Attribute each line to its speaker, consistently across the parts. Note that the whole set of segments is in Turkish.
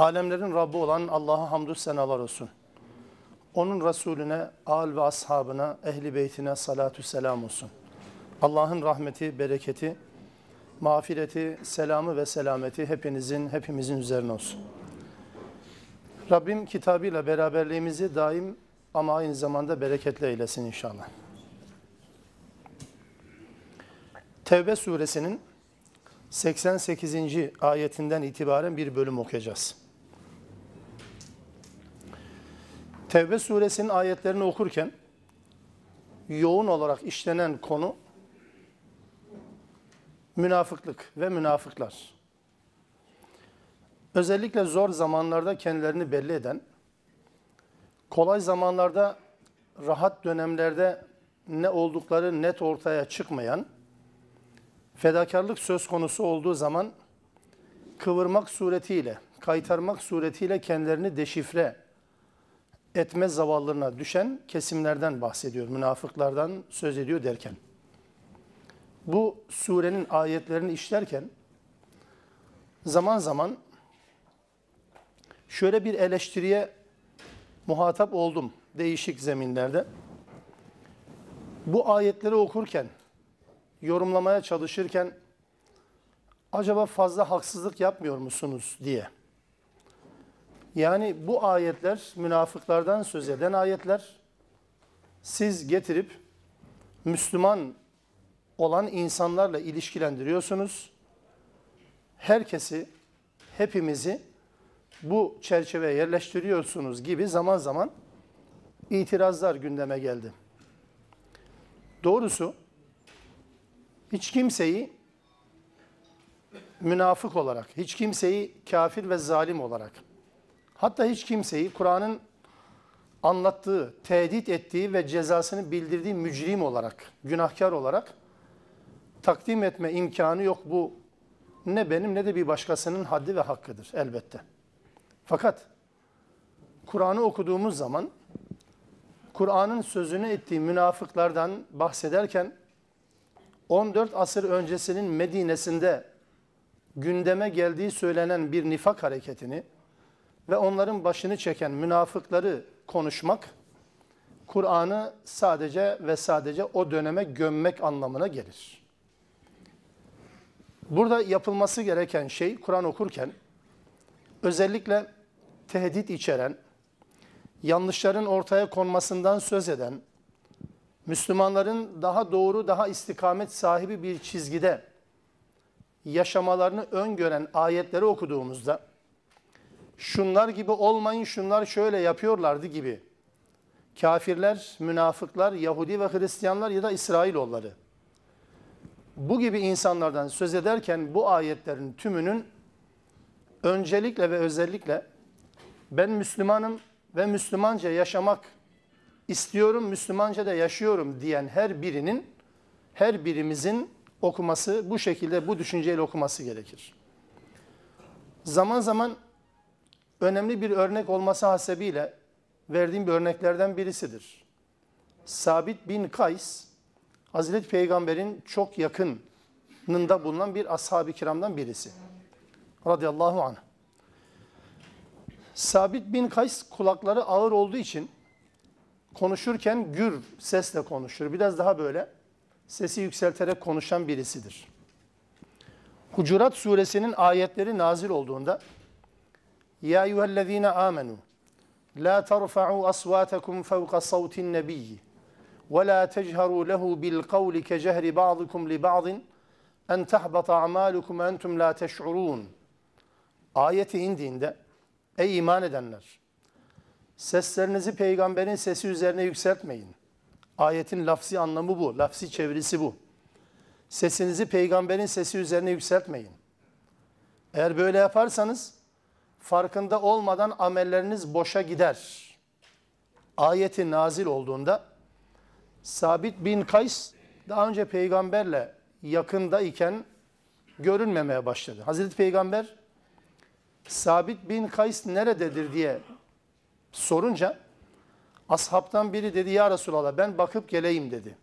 Speaker 1: Alemlerin Rabbi olan Allah'a hamdü senalar olsun. Onun Resulüne, al ve ashabına, ehli beytine salatü selam olsun. Allah'ın rahmeti, bereketi, mağfireti, selamı ve selameti hepinizin, hepimizin üzerine olsun. Rabbim kitabıyla beraberliğimizi daim ama aynı zamanda bereketli eylesin inşallah. Tevbe suresinin 88. ayetinden itibaren bir bölüm okuyacağız. Tevbe suresinin ayetlerini okurken yoğun olarak işlenen konu münafıklık ve münafıklar. Özellikle zor zamanlarda kendilerini belli eden, kolay zamanlarda, rahat dönemlerde ne oldukları net ortaya çıkmayan, fedakarlık söz konusu olduğu zaman kıvırmak suretiyle, kaytarmak suretiyle kendilerini deşifre etme zavallına düşen kesimlerden bahsediyor. Münafıklardan söz ediyor derken. Bu surenin ayetlerini işlerken zaman zaman şöyle bir eleştiriye muhatap oldum değişik zeminlerde. Bu ayetleri okurken, yorumlamaya çalışırken acaba fazla haksızlık yapmıyor musunuz diye. Yani bu ayetler münafıklardan söz eden ayetler. Siz getirip Müslüman olan insanlarla ilişkilendiriyorsunuz. Herkesi, hepimizi bu çerçeveye yerleştiriyorsunuz gibi zaman zaman itirazlar gündeme geldi. Doğrusu hiç kimseyi münafık olarak, hiç kimseyi kafir ve zalim olarak, hatta hiç kimseyi Kur'an'ın anlattığı, tehdit ettiği ve cezasını bildirdiği mücrim olarak, günahkar olarak takdim etme imkanı yok. Bu ne benim ne de bir başkasının haddi ve hakkıdır elbette. Fakat Kur'an'ı okuduğumuz zaman Kur'an'ın sözünü ettiği münafıklardan bahsederken 14 asır öncesinin Medine'sinde gündeme geldiği söylenen bir nifak hareketini ve onların başını çeken münafıkları konuşmak, Kur'an'ı sadece ve sadece o döneme gömmek anlamına gelir. Burada yapılması gereken şey Kur'an okurken özellikle tehdit içeren, yanlışların ortaya konmasından söz eden, Müslümanların daha doğru, daha istikamet sahibi bir çizgide yaşamalarını öngören ayetleri okuduğumuzda şunlar gibi olmayın, şunlar şöyle yapıyorlardı gibi kafirler, münafıklar, Yahudi ve Hristiyanlar ya da İsrailoğulları bu gibi insanlardan söz ederken bu ayetlerin tümünün öncelikle ve özellikle ben Müslümanım ve Müslümanca yaşamak istiyorum, Müslümanca da yaşıyorum diyen her birinin, her birimizin okuması, bu şekilde, bu düşünceyle okuması gerekir. Zaman zaman önemli bir örnek olması hasebiyle verdiğim bir örneklerden birisidir. Sabit bin Kays, Hazreti Peygamber'in çok yakınında bulunan bir ashab-ı kiramdan birisi. Radıyallahu anh. Sabit bin Kays kulakları ağır olduğu için konuşurken gür sesle konuşur. Biraz daha böyle sesi yükselterek konuşan birisidir. Hucurat suresinin ayetleri nazil olduğunda La terfa'u asvatakum fevka savtin nebiyyi ve la techeru lehu bil kavli ke cehri ba'dikum li ba'din en tahbata a'malukum entum la teş'urun ayeti indiğinde ey iman edenler seslerinizi peygamberin sesi üzerine yükseltmeyin. Ayetin lafzi anlamı bu, lafzi çevirisi bu. Sesinizi peygamberin sesi üzerine yükseltmeyin. Eğer böyle yaparsanız farkında olmadan amelleriniz boşa gider. Ayeti nazil olduğunda Sabit bin Kays daha önce peygamberle yakında iken görünmemeye başladı. Hazreti Peygamber Sabit bin Kays nerededir diye sorunca ashabtan biri dedi ya Resulallah ben bakıp geleyim dedi.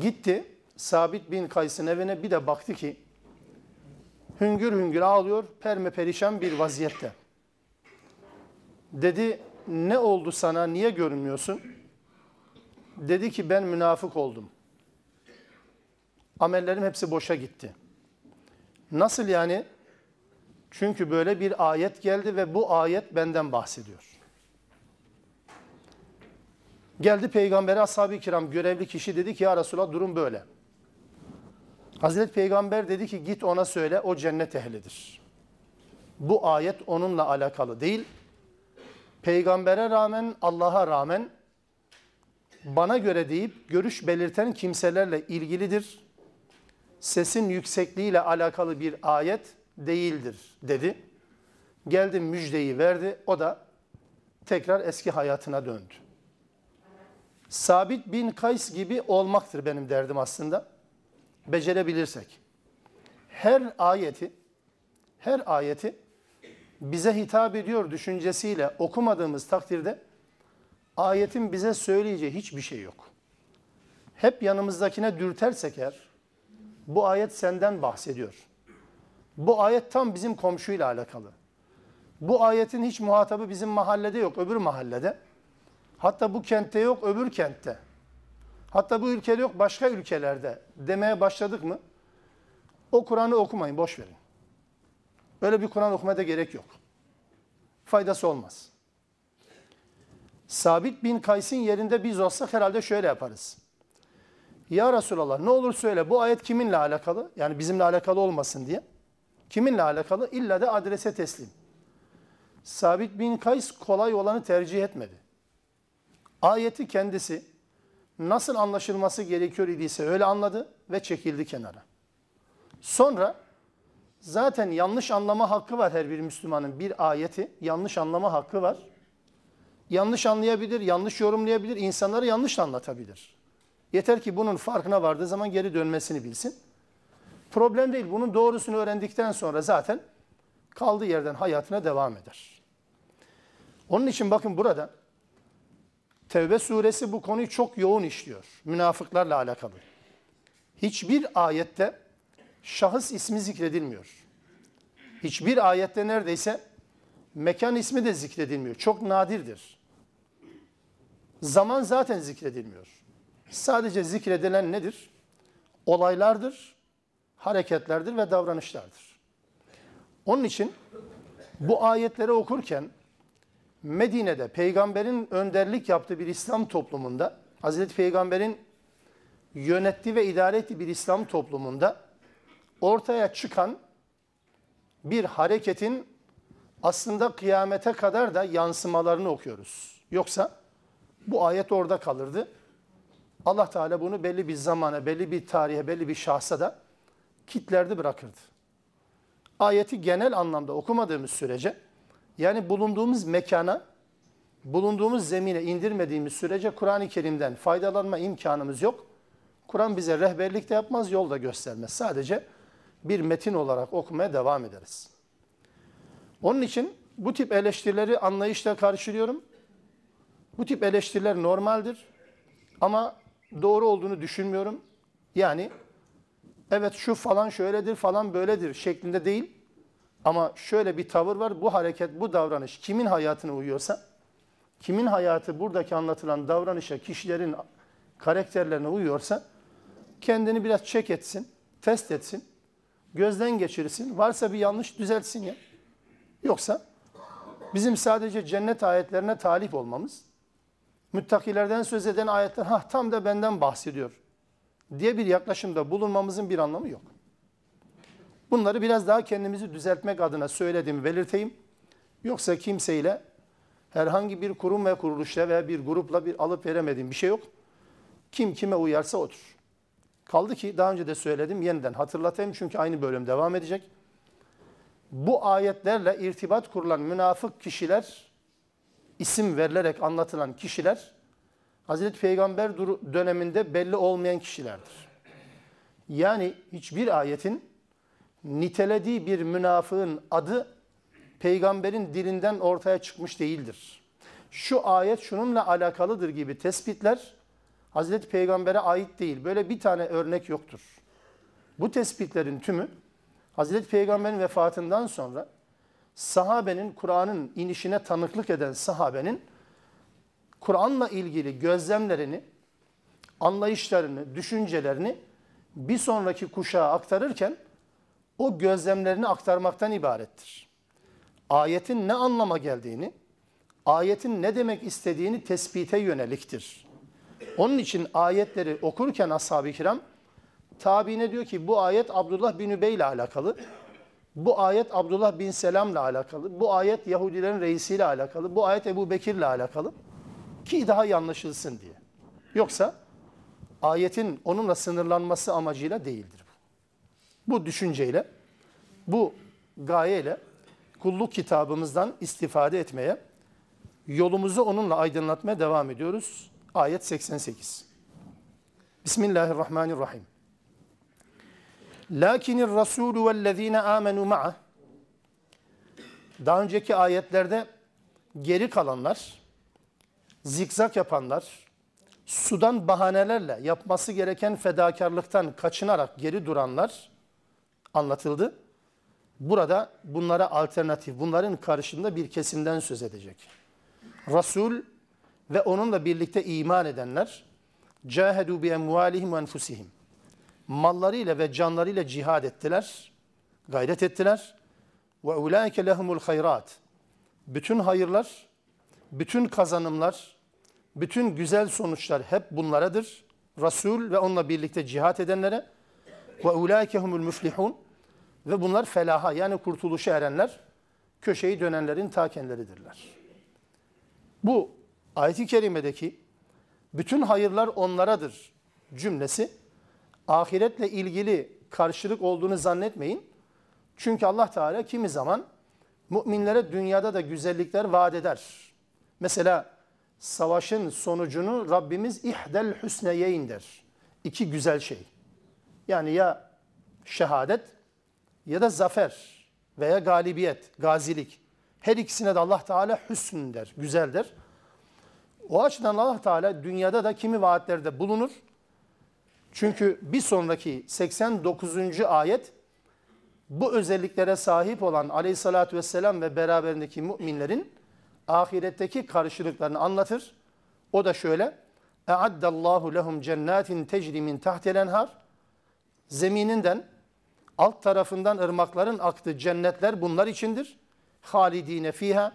Speaker 1: Gitti Sabit bin Kays'ın evine bir de baktı ki hüngür hüngür ağlıyor perme perişan bir vaziyette. Dedi ne oldu sana niye görünmüyorsun? Dedi ki ben münafık oldum. Amellerim hepsi boşa gitti. Nasıl yani? Çünkü böyle bir ayet geldi ve bu ayet benden bahsediyor. Geldi peygambere ashab-ı kiram görevli kişi dedi ki ya Resulallah durum böyle. Hazreti Peygamber dedi ki git ona söyle o cennet ehlidir. Bu ayet onunla alakalı değil. Peygambere rağmen Allah'a rağmen bana göre deyip görüş belirten kimselerle ilgilidir. Sesin yüksekliğiyle alakalı bir ayet değildir dedi. Geldi müjdeyi verdi. O da tekrar eski hayatına döndü. Sabit bin Kays gibi olmaktır benim derdim aslında. Becerebilirsek. Her ayeti her ayeti bize hitap ediyor düşüncesiyle okumadığımız takdirde ayetin bize söyleyeceği hiçbir şey yok. Hep yanımızdakine dürtersek eğer bu ayet senden bahsediyor. Bu ayet tam bizim komşuyla alakalı. Bu ayetin hiç muhatabı bizim mahallede yok, öbür mahallede. Hatta bu kentte yok, öbür kentte. Hatta bu ülkede yok, başka ülkelerde demeye başladık mı? O Kur'an'ı okumayın, boş verin. Böyle bir Kur'an okumaya gerek yok. Faydası olmaz. Sabit bin Kays'in yerinde biz olsak herhalde şöyle yaparız. Ya Resulallah ne olur söyle bu ayet kiminle alakalı? Yani bizimle alakalı olmasın diye. Kiminle alakalı? İlla da adrese teslim. Sabit bin Kays kolay olanı tercih etmedi. Ayeti kendisi nasıl anlaşılması gerekiyor idiyse öyle anladı ve çekildi kenara. Sonra zaten yanlış anlama hakkı var her bir Müslümanın. Bir ayeti yanlış anlama hakkı var. Yanlış anlayabilir, yanlış yorumlayabilir, insanları yanlış anlatabilir. Yeter ki bunun farkına vardığı zaman geri dönmesini bilsin. Problem değil. Bunun doğrusunu öğrendikten sonra zaten kaldığı yerden hayatına devam eder. Onun için bakın burada Tevbe suresi bu konuyu çok yoğun işliyor. Münafıklarla alakalı. Hiçbir ayette şahıs ismi zikredilmiyor. Hiçbir ayette neredeyse mekan ismi de zikredilmiyor. Çok nadirdir. Zaman zaten zikredilmiyor. Sadece zikredilen nedir? Olaylardır, hareketlerdir ve davranışlardır. Onun için bu ayetleri okurken Medine'de peygamberin önderlik yaptığı bir İslam toplumunda, Hazreti Peygamber'in yönettiği ve idare ettiği bir İslam toplumunda ortaya çıkan bir hareketin aslında kıyamete kadar da yansımalarını okuyoruz. Yoksa bu ayet orada kalırdı. Allah Teala bunu belli bir zamana, belli bir tarihe, belli bir şahsa da kitlerdi bırakırdı. Ayeti genel anlamda okumadığımız sürece yani bulunduğumuz mekana, bulunduğumuz zemine indirmediğimiz sürece Kur'an-ı Kerim'den faydalanma imkanımız yok. Kur'an bize rehberlik de yapmaz, yol da göstermez. Sadece bir metin olarak okumaya devam ederiz. Onun için bu tip eleştirileri anlayışla karşılıyorum. Bu tip eleştiriler normaldir. Ama doğru olduğunu düşünmüyorum. Yani evet şu falan şöyledir falan böyledir şeklinde değil. Ama şöyle bir tavır var. Bu hareket, bu davranış kimin hayatına uyuyorsa, kimin hayatı buradaki anlatılan davranışa, kişilerin karakterlerine uyuyorsa kendini biraz çek etsin, test etsin, gözden geçirsin. Varsa bir yanlış düzeltsin ya. Yoksa bizim sadece cennet ayetlerine talip olmamız, müttakilerden söz eden ayetler ha tam da benden bahsediyor diye bir yaklaşımda bulunmamızın bir anlamı yok. Bunları biraz daha kendimizi düzeltmek adına söylediğimi belirteyim. Yoksa kimseyle herhangi bir kurum ve kuruluşla veya bir grupla bir alıp veremediğim bir şey yok. Kim kime uyarsa odur. Kaldı ki daha önce de söyledim yeniden hatırlatayım çünkü aynı bölüm devam edecek. bu ayetlerle irtibat kurulan münafık kişiler, isim verilerek anlatılan kişiler, Hazreti Peygamber döneminde belli olmayan kişilerdir. Yani hiçbir ayetin nitelediği bir münafığın adı peygamberin dilinden ortaya çıkmış değildir. Şu ayet şununla alakalıdır gibi tespitler Hazreti Peygamber'e ait değil. Böyle bir tane örnek yoktur. Bu tespitlerin tümü Hazreti Peygamber'in vefatından sonra sahabenin Kur'an'ın inişine tanıklık eden sahabenin Kur'an'la ilgili gözlemlerini, anlayışlarını, düşüncelerini bir sonraki kuşağa aktarırken o gözlemlerini aktarmaktan ibarettir. Ayetin ne anlama geldiğini, ayetin ne demek istediğini tespite yöneliktir. Onun için ayetleri okurken ashab-ı kiram tabiine diyor ki bu ayet Abdullah bin Übey ile alakalı. Bu ayet Abdullah bin Selam ile alakalı. Bu ayet Yahudilerin reisiyle alakalı. Bu ayet Ebu Bekir ile alakalı. Ki daha iyi anlaşılsın diye. Yoksa ayetin onunla sınırlanması amacıyla değildir. Bu, düşünceyle, bu gayeyle kulluk kitabımızdan istifade etmeye, yolumuzu onunla aydınlatmaya devam ediyoruz. Ayet 88. Bismillahirrahmanirrahim. Lakinir Rasulü vellezine amenu ma'a Daha önceki ayetlerde geri kalanlar, zikzak yapanlar, sudan bahanelerle yapması gereken fedakarlıktan kaçınarak geri duranlar anlatıldı. Burada bunlara alternatif, bunların karşında bir kesimden söz edecek. Resul ve onunla birlikte iman edenler cahedu bi emvalihim ve enfusihim mallarıyla ve canlarıyla cihad ettiler, gayret ettiler. Ve ulaike lehumul hayrat. Bütün hayırlar, bütün kazanımlar, bütün güzel sonuçlar hep bunlaradır. Resul ve onunla birlikte cihat edenlere ve ulaike humul müflihun ve bunlar felaha yani kurtuluşa erenler, köşeyi dönenlerin ta kendileridirler. Bu ayet-i kerimedeki bütün hayırlar onlaradır cümlesi ahiretle ilgili karşılık olduğunu zannetmeyin. Çünkü Allah Teala kimi zaman müminlere dünyada da güzellikler vaat eder. Mesela savaşın sonucunu Rabbimiz ihdel hüsneyeyn der. İki güzel şey. Yani ya şehadet ya da zafer veya galibiyet, gazilik. Her ikisine de Allah Teala hüsn der, güzel der. O açıdan Allah Teala dünyada da kimi vaatlerde bulunur çünkü bir sonraki 89. ayet bu özelliklere sahip olan aleyhissalatü vesselam ve beraberindeki müminlerin ahiretteki karşılıklarını anlatır. O da şöyle. اَعَدَّ اللّٰهُ لَهُمْ جَنَّاتٍ تَجْرِ مِنْ تَحْتِ الْاَنْهَارِ Zemininden, Alt tarafından ırmakların aktı cennetler bunlar içindir. Halidine fiha.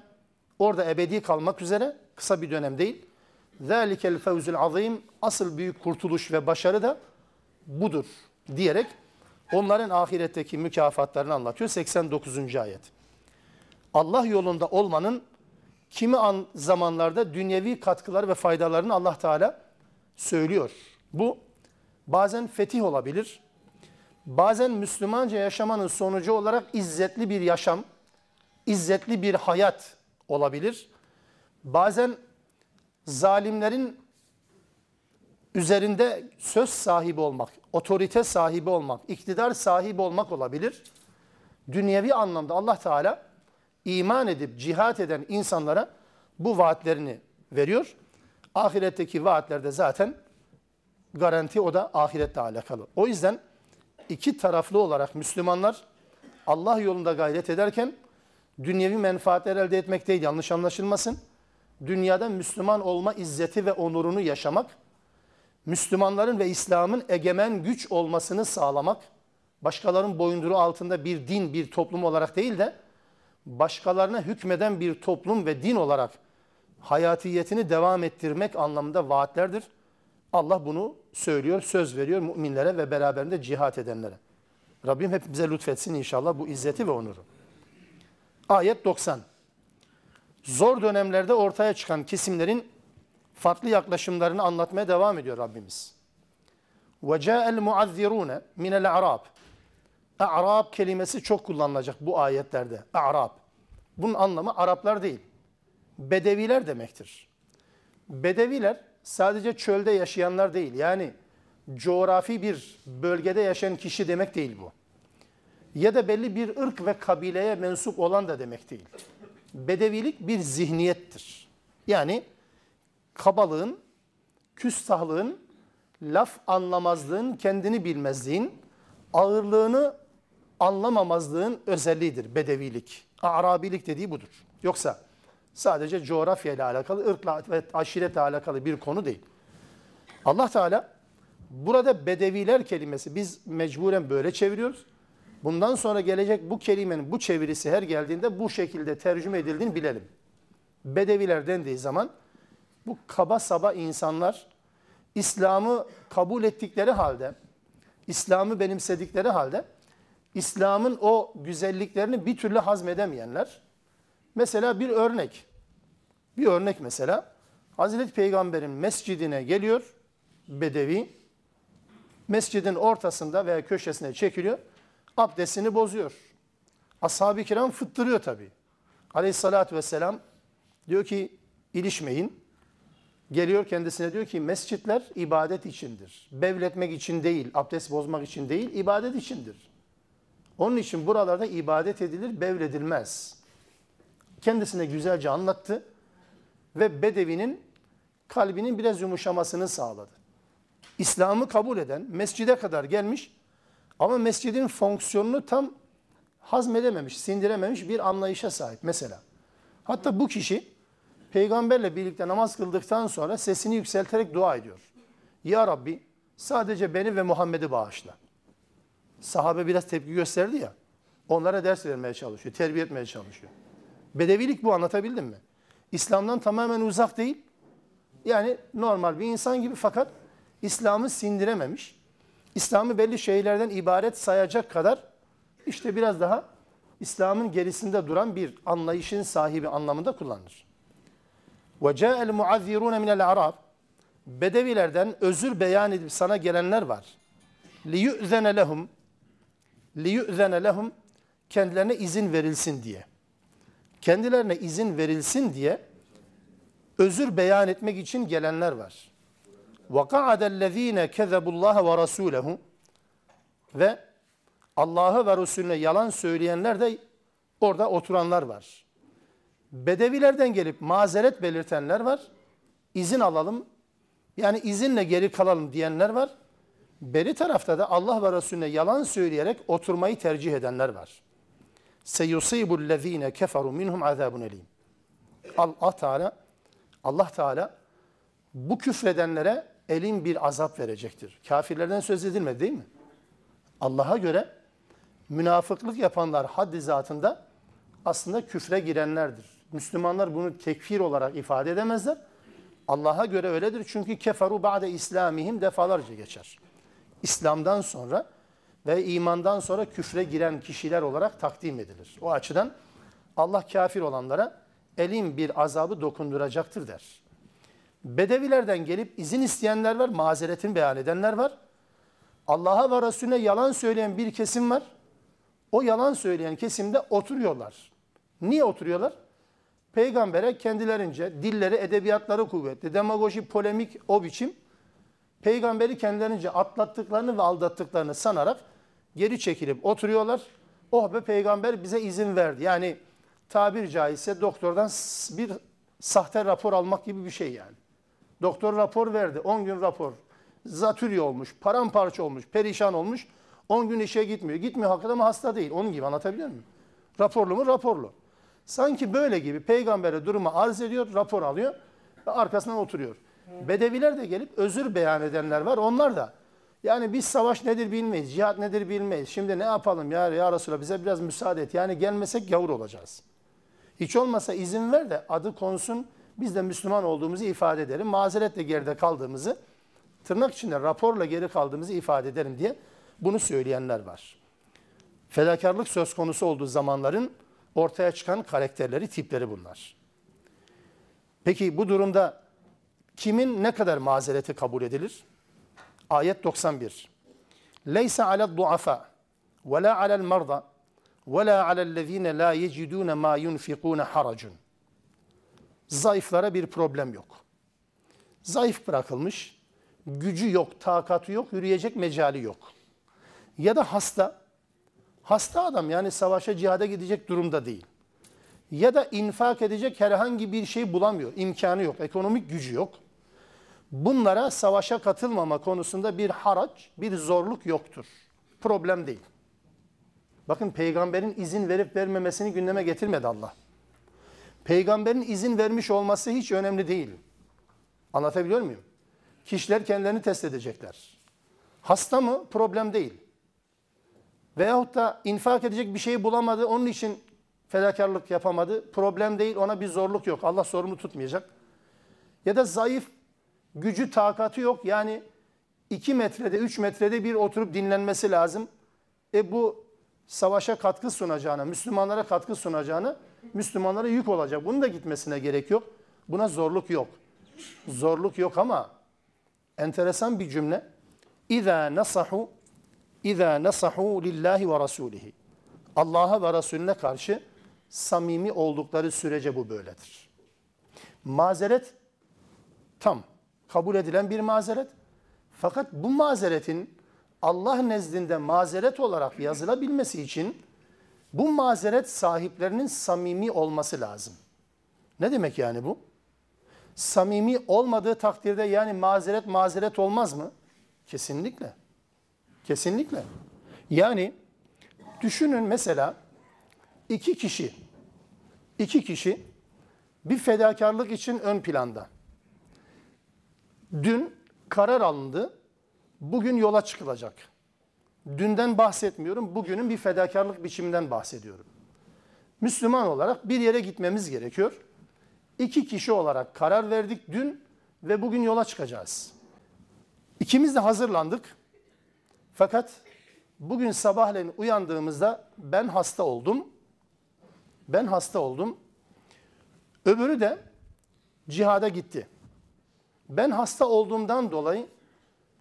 Speaker 1: Orada ebedi kalmak üzere. Kısa bir dönem değil. Zalikel fevzul azim. Asıl büyük kurtuluş ve başarı da budur diyerek onların ahiretteki mükafatlarını anlatıyor. 89. ayet. Allah yolunda olmanın kimi an zamanlarda dünyevi katkılar ve faydalarını Allah Teala söylüyor. Bu bazen fetih olabilir, Bazen Müslümanca yaşamanın sonucu olarak izzetli bir yaşam, izzetli bir hayat olabilir. Bazen zalimlerin üzerinde söz sahibi olmak, otorite sahibi olmak, iktidar sahibi olmak olabilir. Dünyevi anlamda Allah Teala iman edip cihat eden insanlara bu vaatlerini veriyor. Ahiretteki vaatlerde zaten garanti o da ahirette alakalı. O yüzden iki taraflı olarak Müslümanlar Allah yolunda gayret ederken dünyevi menfaatler elde etmek değil yanlış anlaşılmasın. Dünyada Müslüman olma izzeti ve onurunu yaşamak Müslümanların ve İslam'ın egemen güç olmasını sağlamak, başkalarının boyunduruğu altında bir din, bir toplum olarak değil de başkalarına hükmeden bir toplum ve din olarak hayatiyetini devam ettirmek anlamında vaatlerdir. Allah bunu söylüyor, söz veriyor müminlere ve beraberinde cihat edenlere. Rabbim hepimize lütfetsin inşallah bu izzeti ve onuru. Ayet 90. Zor dönemlerde ortaya çıkan kesimlerin farklı yaklaşımlarını anlatmaya devam ediyor Rabbimiz. وَجَاءَ الْمُعَذِّرُونَ مِنَ الْعَرَابِ A'rab kelimesi çok kullanılacak bu ayetlerde. A'rab. Bunun anlamı Araplar değil. Bedeviler demektir. Bedeviler sadece çölde yaşayanlar değil. Yani coğrafi bir bölgede yaşayan kişi demek değil bu. Ya da belli bir ırk ve kabileye mensup olan da demek değil. Bedevilik bir zihniyettir. Yani kabalığın, küstahlığın, laf anlamazlığın, kendini bilmezliğin, ağırlığını anlamamazlığın özelliğidir bedevilik. Arabilik dediği budur. Yoksa sadece coğrafya ile alakalı, ırkla ve aşiretle alakalı bir konu değil. Allah Teala burada bedeviler kelimesi biz mecburen böyle çeviriyoruz. Bundan sonra gelecek bu kelimenin bu çevirisi her geldiğinde bu şekilde tercüme edildiğini bilelim. Bedeviler dendiği zaman bu kaba saba insanlar İslam'ı kabul ettikleri halde, İslam'ı benimsedikleri halde İslam'ın o güzelliklerini bir türlü hazmedemeyenler. Mesela bir örnek. Bir örnek mesela. Hazreti Peygamber'in mescidine geliyor bedevi. Mescidin ortasında veya köşesine çekiliyor. Abdestini bozuyor. Ashab-ı kiram fıttırıyor tabii. Aleyhissalatü vesselam diyor ki ilişmeyin. Geliyor kendisine diyor ki mescitler ibadet içindir. Bevletmek için değil, abdest bozmak için değil, ibadet içindir. Onun için buralarda ibadet edilir, bevledilmez. Kendisine güzelce anlattı ve Bedevi'nin kalbinin biraz yumuşamasını sağladı. İslam'ı kabul eden mescide kadar gelmiş ama mescidin fonksiyonunu tam hazmedememiş, sindirememiş bir anlayışa sahip mesela. Hatta bu kişi peygamberle birlikte namaz kıldıktan sonra sesini yükselterek dua ediyor. Ya Rabbi sadece beni ve Muhammed'i bağışla. Sahabe biraz tepki gösterdi ya. Onlara ders vermeye çalışıyor, terbiye etmeye çalışıyor. Bedevilik bu anlatabildim mi? İslam'dan tamamen uzak değil. Yani normal bir insan gibi fakat İslam'ı sindirememiş. İslam'ı belli şeylerden ibaret sayacak kadar işte biraz daha İslam'ın gerisinde duran bir anlayışın sahibi anlamında kullanılır. وَجَاءَ الْمُعَذِّرُونَ مِنَ الْعَرَبِ Bedevilerden özür beyan edip sana gelenler var. لِيُؤْذَنَ لَهُمْ لِيُؤْذَنَ لَهُمْ Kendilerine izin verilsin diye. Kendilerine izin verilsin diye özür beyan etmek için gelenler var. وَقَعَدَ الَّذ۪ينَ كَذَبُوا اللّٰهَ وَرَسُولَهُ Ve Allah'ı ve Resulüne yalan söyleyenler de orada oturanlar var. Bedevilerden gelip mazeret belirtenler var. İzin alalım, yani izinle geri kalalım diyenler var. Beri tarafta da Allah ve Resulüne yalan söyleyerek oturmayı tercih edenler var. seyusibu allazine keferu minhum azabun elim. Allah Teala Allah Teala bu küfredenlere elin bir azap verecektir. Kafirlerden söz edilmedi değil mi? Allah'a göre münafıklık yapanlar haddi zatında aslında küfre girenlerdir. Müslümanlar bunu tekfir olarak ifade edemezler. Allah'a göre öyledir çünkü keferu ba'de islamihim defalarca geçer. İslam'dan sonra ve imandan sonra küfre giren kişiler olarak takdim edilir. O açıdan Allah kafir olanlara elin bir azabı dokunduracaktır der. Bedevilerden gelip izin isteyenler var, mazeretini beyan edenler var. Allah'a ve Resulüne yalan söyleyen bir kesim var. O yalan söyleyen kesimde oturuyorlar. Niye oturuyorlar? Peygambere kendilerince dilleri, edebiyatları kuvvetli, demagoji, polemik o biçim. Peygamberi kendilerince atlattıklarını ve aldattıklarını sanarak geri çekilip oturuyorlar. Oh be peygamber bize izin verdi. Yani tabir caizse doktordan bir sahte rapor almak gibi bir şey yani. Doktor rapor verdi. 10 gün rapor. Zatürre olmuş, paramparça olmuş, perişan olmuş. 10 gün işe gitmiyor. Gitmiyor hakikaten ama hasta değil. Onun gibi anlatabiliyor muyum? Raporlu mu? Raporlu. Sanki böyle gibi peygambere durumu arz ediyor, rapor alıyor ve arkasından oturuyor. Bedeviler de gelip özür beyan edenler var. Onlar da yani biz savaş nedir bilmeyiz, cihat nedir bilmeyiz. Şimdi ne yapalım ya, ya Resulallah bize biraz müsaade et. Yani gelmesek gavur olacağız. Hiç olmasa izin ver de adı konsun biz de Müslüman olduğumuzu ifade edelim. Mazeretle geride kaldığımızı, tırnak içinde raporla geri kaldığımızı ifade edelim diye bunu söyleyenler var. Fedakarlık söz konusu olduğu zamanların ortaya çıkan karakterleri, tipleri bunlar. Peki bu durumda kimin ne kadar mazereti kabul edilir? Ayet 91. Leysa alel duafa ve la alel marda ve la alellezine la yecidune ma yunfikune haracun. Zayıflara bir problem yok. Zayıf bırakılmış, gücü yok, takatı yok, yürüyecek mecali yok. Ya da hasta, hasta adam yani savaşa cihada gidecek durumda değil. Ya da infak edecek herhangi bir şey bulamıyor, imkanı yok, ekonomik gücü yok.'' Bunlara savaşa katılmama konusunda bir haraç, bir zorluk yoktur. Problem değil. Bakın peygamberin izin verip vermemesini gündeme getirmedi Allah. Peygamberin izin vermiş olması hiç önemli değil. Anlatabiliyor muyum? Kişiler kendilerini test edecekler. Hasta mı? Problem değil. Veyahut da infak edecek bir şey bulamadı, onun için fedakarlık yapamadı. Problem değil, ona bir zorluk yok. Allah sorumlu tutmayacak. Ya da zayıf, gücü, takatı yok. Yani 2 metrede, 3 metrede bir oturup dinlenmesi lazım. E bu savaşa katkı sunacağına, Müslümanlara katkı sunacağına, Müslümanlara yük olacak. Bunun da gitmesine gerek yok. Buna zorluk yok. Zorluk yok ama enteresan bir cümle. İza nasahu İza nasahu lillahi ve rasulihi. Allah'a ve Resulüne karşı samimi oldukları sürece bu böyledir. Mazeret tam kabul edilen bir mazeret. Fakat bu mazeretin Allah nezdinde mazeret olarak yazılabilmesi için bu mazeret sahiplerinin samimi olması lazım. Ne demek yani bu? Samimi olmadığı takdirde yani mazeret mazeret olmaz mı? Kesinlikle. Kesinlikle. Yani düşünün mesela iki kişi, iki kişi bir fedakarlık için ön planda. Dün karar alındı, bugün yola çıkılacak. Dünden bahsetmiyorum, bugünün bir fedakarlık biçiminden bahsediyorum. Müslüman olarak bir yere gitmemiz gerekiyor. İki kişi olarak karar verdik dün ve bugün yola çıkacağız. İkimiz de hazırlandık. Fakat bugün sabahleyin uyandığımızda ben hasta oldum. Ben hasta oldum. Öbürü de cihada gitti. Ben hasta olduğumdan dolayı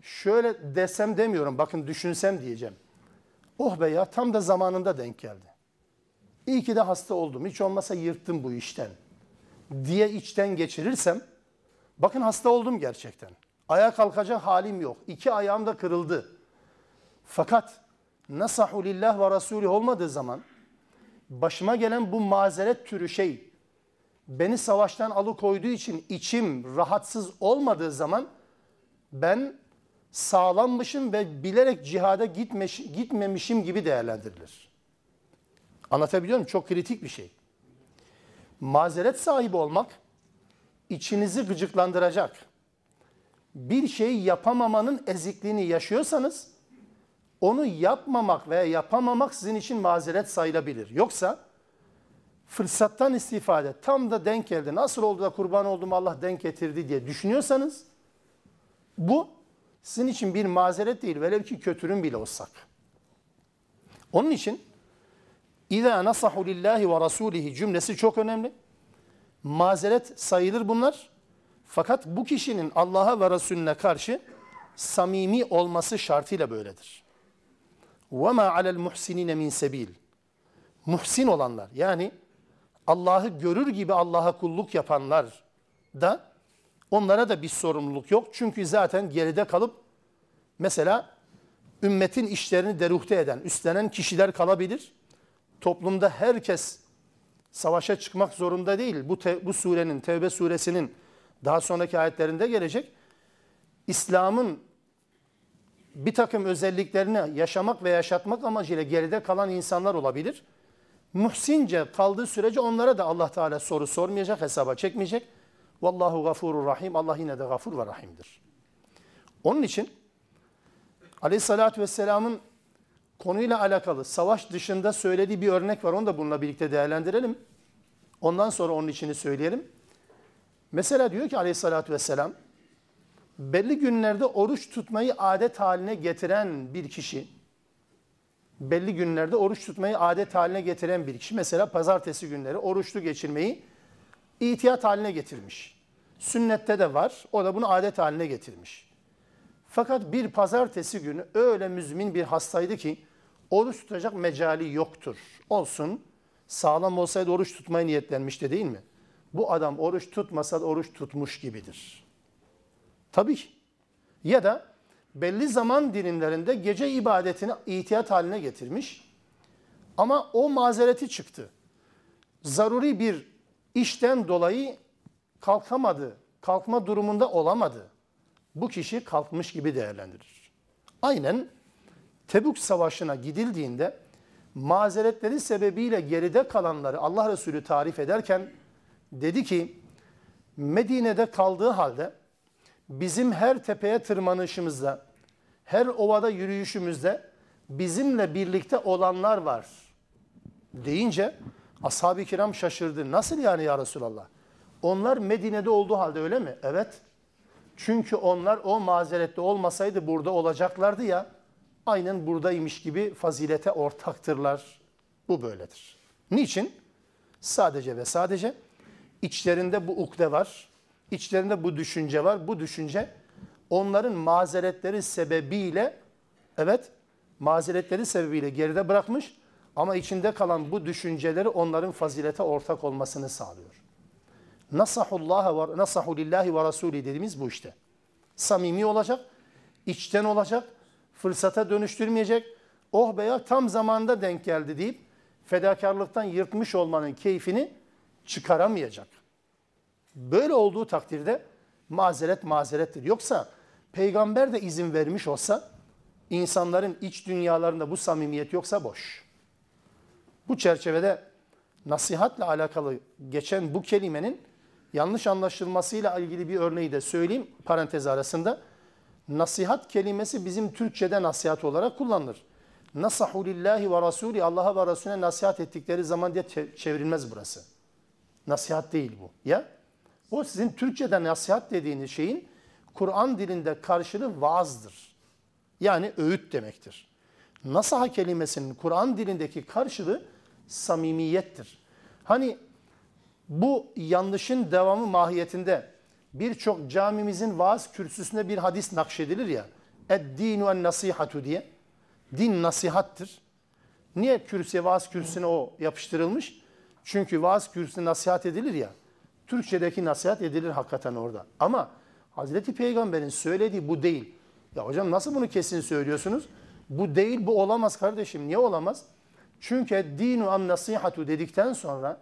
Speaker 1: şöyle desem demiyorum. Bakın düşünsem diyeceğim. Oh be ya tam da zamanında denk geldi. İyi ki de hasta oldum. Hiç olmasa yırttım bu işten. Diye içten geçirirsem bakın hasta oldum gerçekten. Ayağa kalkacak halim yok. İki ayağım da kırıldı. Fakat nasahu lillah ve rasulü olmadığı zaman başıma gelen bu mazeret türü şey beni savaştan alıkoyduğu için içim rahatsız olmadığı zaman ben sağlammışım ve bilerek cihada gitmeş, gitmemişim gibi değerlendirilir. Anlatabiliyor muyum? Çok kritik bir şey. Mazeret sahibi olmak içinizi gıcıklandıracak. Bir şey yapamamanın ezikliğini yaşıyorsanız onu yapmamak veya yapamamak sizin için mazeret sayılabilir. Yoksa fırsattan istifade tam da denk geldi. Nasıl oldu da kurban olduğumu Allah denk getirdi diye düşünüyorsanız bu sizin için bir mazeret değil. Velev ki kötürüm bile olsak. Onun için İza nasahu lillahi ve rasulihi cümlesi çok önemli. Mazeret sayılır bunlar. Fakat bu kişinin Allah'a ve Resulüne karşı samimi olması şartıyla böyledir. Ve ma alel muhsinine min sebil. Muhsin olanlar yani Allah'ı görür gibi Allah'a kulluk yapanlar da onlara da bir sorumluluk yok. Çünkü zaten geride kalıp mesela ümmetin işlerini deruhte eden, üstlenen kişiler kalabilir. Toplumda herkes savaşa çıkmak zorunda değil. Bu, te, bu surenin, Tevbe suresinin daha sonraki ayetlerinde gelecek. İslam'ın bir takım özelliklerini yaşamak ve yaşatmak amacıyla geride kalan insanlar olabilir. Muhsince kaldığı sürece onlara da Allah Teala soru sormayacak, hesaba çekmeyecek. Vallahu gafurur rahim. Allah yine de gafur ve rahimdir. Onun için Aleyhissalatü Vesselam'ın konuyla alakalı savaş dışında söylediği bir örnek var. Onu da bununla birlikte değerlendirelim. Ondan sonra onun içini söyleyelim. Mesela diyor ki Aleyhissalatü Vesselam belli günlerde oruç tutmayı adet haline getiren bir kişi, belli günlerde oruç tutmayı adet haline getiren bir kişi, mesela pazartesi günleri oruçlu geçirmeyi ihtiyat haline getirmiş. Sünnette de var, o da bunu adet haline getirmiş. Fakat bir pazartesi günü öyle müzmin bir hastaydı ki oruç tutacak mecali yoktur. Olsun. Sağlam olsaydı oruç tutmaya niyetlenmişti değil mi? Bu adam oruç tutmasa da oruç tutmuş gibidir. Tabii. Ya da belli zaman dilimlerinde gece ibadetini ihtiyat haline getirmiş. Ama o mazereti çıktı. Zaruri bir işten dolayı kalkamadı, kalkma durumunda olamadı. Bu kişi kalkmış gibi değerlendirilir. Aynen Tebük Savaşı'na gidildiğinde mazeretleri sebebiyle geride kalanları Allah Resulü tarif ederken dedi ki Medine'de kaldığı halde bizim her tepeye tırmanışımızda, her ovada yürüyüşümüzde bizimle birlikte olanlar var deyince ashab-ı kiram şaşırdı. Nasıl yani ya Resulallah? Onlar Medine'de olduğu halde öyle mi? Evet. Çünkü onlar o mazerette olmasaydı burada olacaklardı ya. Aynen buradaymış gibi fazilete ortaktırlar. Bu böyledir. Niçin? Sadece ve sadece içlerinde bu ukde var. İçlerinde bu düşünce var. Bu düşünce onların mazeretleri sebebiyle evet mazeretleri sebebiyle geride bırakmış ama içinde kalan bu düşünceleri onların fazilete ortak olmasını sağlıyor. Nasahullaha ve nasahu lillahi ve rasuli dediğimiz bu işte. Samimi olacak, içten olacak, fırsata dönüştürmeyecek. Oh be ya tam zamanda denk geldi deyip fedakarlıktan yırtmış olmanın keyfini çıkaramayacak. Böyle olduğu takdirde mazeret mazerettir. Yoksa peygamber de izin vermiş olsa insanların iç dünyalarında bu samimiyet yoksa boş. Bu çerçevede nasihatle alakalı geçen bu kelimenin yanlış anlaşılmasıyla ilgili bir örneği de söyleyeyim parantez arasında. Nasihat kelimesi bizim Türkçe'de nasihat olarak kullanılır. Nasahu lillahi ve rasuli Allah'a ve Resulüne nasihat ettikleri zaman diye çevrilmez burası. Nasihat değil bu. Ya o sizin Türkçe'de nasihat dediğiniz şeyin Kur'an dilinde karşılığı vaazdır. Yani öğüt demektir. Nasaha kelimesinin Kur'an dilindeki karşılığı samimiyettir. Hani bu yanlışın devamı mahiyetinde birçok camimizin vaaz kürsüsünde bir hadis nakşedilir ya. Ed-dinu en nasihatu diye. Din nasihattır. Niye kürsüye, vaaz kürsüsüne o yapıştırılmış? Çünkü vaaz kürsüsüne nasihat edilir ya. Türkçedeki nasihat edilir hakikaten orada. Ama Hazreti Peygamber'in söylediği bu değil. Ya hocam nasıl bunu kesin söylüyorsunuz? Bu değil, bu olamaz kardeşim. Niye olamaz? Çünkü dinu am nasihatu dedikten sonra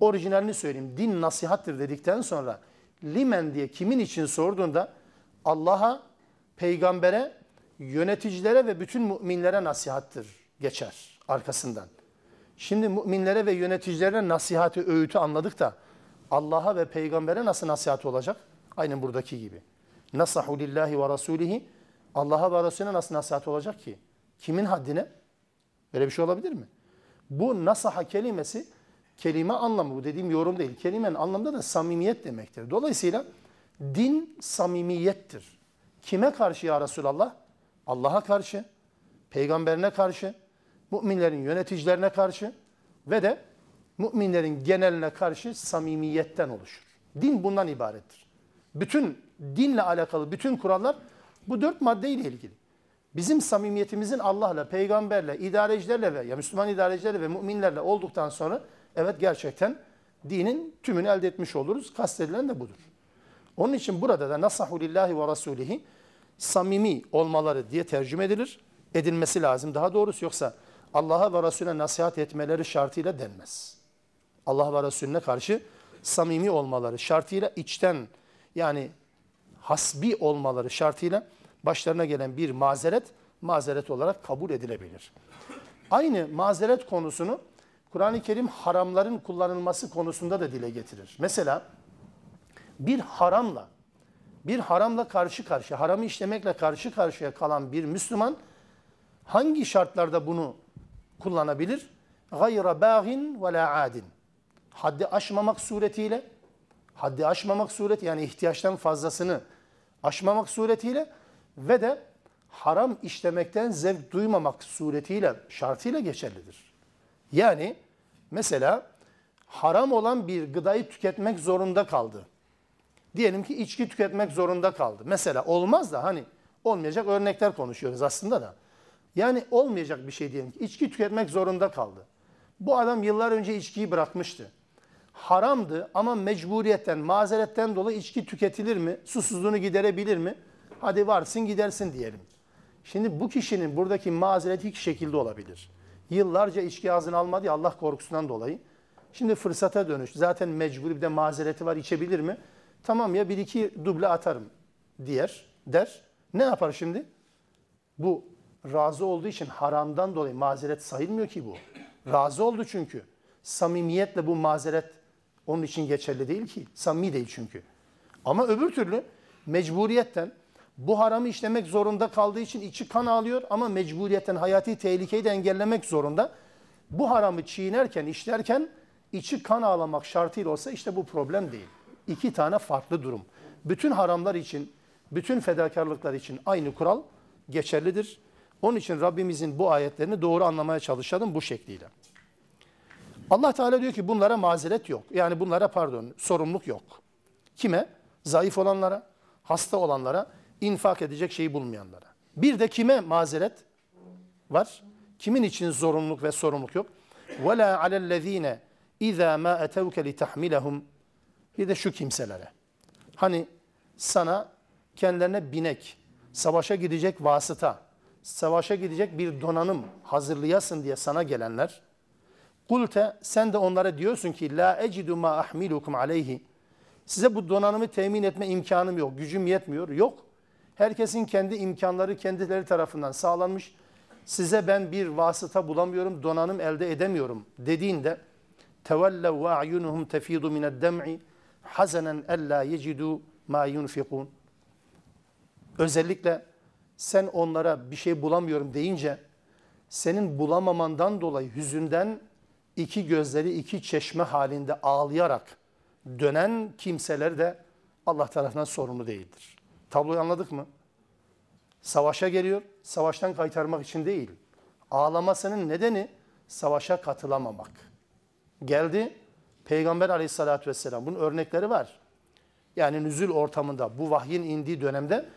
Speaker 1: orijinalini söyleyeyim. Din nasihattır dedikten sonra limen diye kimin için sorduğunda Allah'a, peygambere, yöneticilere ve bütün müminlere nasihattır geçer arkasından. Şimdi müminlere ve yöneticilere nasihati, öğütü anladık da Allah'a ve peygambere nasıl nasihat olacak? Aynen buradaki gibi. Nasahu lillahi ve rasulihi Allah'a ve Resulüne nasıl nasihat olacak ki? Kimin haddine? Böyle bir şey olabilir mi? Bu nasaha kelimesi kelime anlamı bu dediğim yorum değil. Kelimenin anlamında da samimiyet demektir. Dolayısıyla din samimiyettir. Kime karşı ya Resulallah? Allah'a karşı, peygamberine karşı, müminlerin yöneticilerine karşı ve de müminlerin geneline karşı samimiyetten oluşur. Din bundan ibarettir. Bütün dinle alakalı bütün kurallar bu dört maddeyle ilgili. Bizim samimiyetimizin Allah'la, peygamberle, idarecilerle ve ya Müslüman idarecilerle ve müminlerle olduktan sonra evet gerçekten dinin tümünü elde etmiş oluruz. Kastedilen de budur. Onun için burada da nasahu lillahi ve rasulihi samimi olmaları diye tercüme edilir. Edilmesi lazım daha doğrusu yoksa Allah'a ve Resulüne nasihat etmeleri şartıyla denmez. Allah ve Resulüne karşı samimi olmaları şartıyla içten yani hasbi olmaları şartıyla başlarına gelen bir mazeret mazeret olarak kabul edilebilir. Aynı mazeret konusunu Kur'an-ı Kerim haramların kullanılması konusunda da dile getirir. Mesela bir haramla bir haramla karşı karşıya, haramı işlemekle karşı karşıya kalan bir Müslüman hangi şartlarda bunu kullanabilir? Gayra bagin ve la adin. Haddi aşmamak suretiyle, haddi aşmamak sureti yani ihtiyaçtan fazlasını aşmamak suretiyle ve de haram işlemekten zevk duymamak suretiyle, şartıyla geçerlidir. Yani mesela haram olan bir gıdayı tüketmek zorunda kaldı. Diyelim ki içki tüketmek zorunda kaldı. Mesela olmaz da hani olmayacak örnekler konuşuyoruz aslında da. Yani olmayacak bir şey diyelim ki içki tüketmek zorunda kaldı. Bu adam yıllar önce içkiyi bırakmıştı. Haramdı ama mecburiyetten, mazeretten dolayı içki tüketilir mi? Susuzluğunu giderebilir mi? Hadi varsın gidersin diyelim. Şimdi bu kişinin buradaki mazereti iki şekilde olabilir. Yıllarca içki ağzına almadı ya Allah korkusundan dolayı. Şimdi fırsata dönüş. Zaten mecbur bir de mazereti var içebilir mi? Tamam ya bir iki duble atarım diyer, der. Ne yapar şimdi? Bu razı olduğu için haramdan dolayı mazeret sayılmıyor ki bu. Razı oldu çünkü. Samimiyetle bu mazeret onun için geçerli değil ki. Samimi değil çünkü. Ama öbür türlü mecburiyetten bu haramı işlemek zorunda kaldığı için içi kan ağlıyor ama mecburiyetten hayati tehlikeyi de engellemek zorunda. Bu haramı çiğnerken, işlerken içi kan ağlamak şartıyla olsa işte bu problem değil. İki tane farklı durum. Bütün haramlar için, bütün fedakarlıklar için aynı kural geçerlidir. Onun için Rabbimizin bu ayetlerini doğru anlamaya çalışalım bu şekliyle. Allah Teala diyor ki bunlara mazeret yok. Yani bunlara pardon sorumluluk yok. Kime? Zayıf olanlara, hasta olanlara, infak edecek şeyi bulmayanlara. Bir de kime mazeret var? Kimin için zorunluluk ve sorumluluk yok? وَلَا عَلَى الَّذ۪ينَ اِذَا مَا اَتَوْكَ لِتَحْمِلَهُمْ Bir de şu kimselere. Hani sana kendilerine binek, savaşa gidecek vasıta, savaşa gidecek bir donanım hazırlayasın diye sana gelenler, Kulte sen de onlara diyorsun ki la ecidu ma ahmilukum aleyhi. Size bu donanımı temin etme imkanım yok, gücüm yetmiyor. Yok. Herkesin kendi imkanları kendileri tarafından sağlanmış. Size ben bir vasıta bulamıyorum, donanım elde edemiyorum dediğinde tevellev ve a'yunuhum tefidu mined dem'i hazanen ella yecidu ma yunfikun. Özellikle sen onlara bir şey bulamıyorum deyince senin bulamamandan dolayı hüzünden iki gözleri iki çeşme halinde ağlayarak dönen kimseler de Allah tarafından sorumlu değildir. Tabloyu anladık mı? Savaşa geliyor, savaştan kaytarmak için değil. Ağlamasının nedeni savaşa katılamamak. Geldi, Peygamber aleyhissalatü vesselam, bunun örnekleri var. Yani nüzül ortamında, bu vahyin indiği dönemde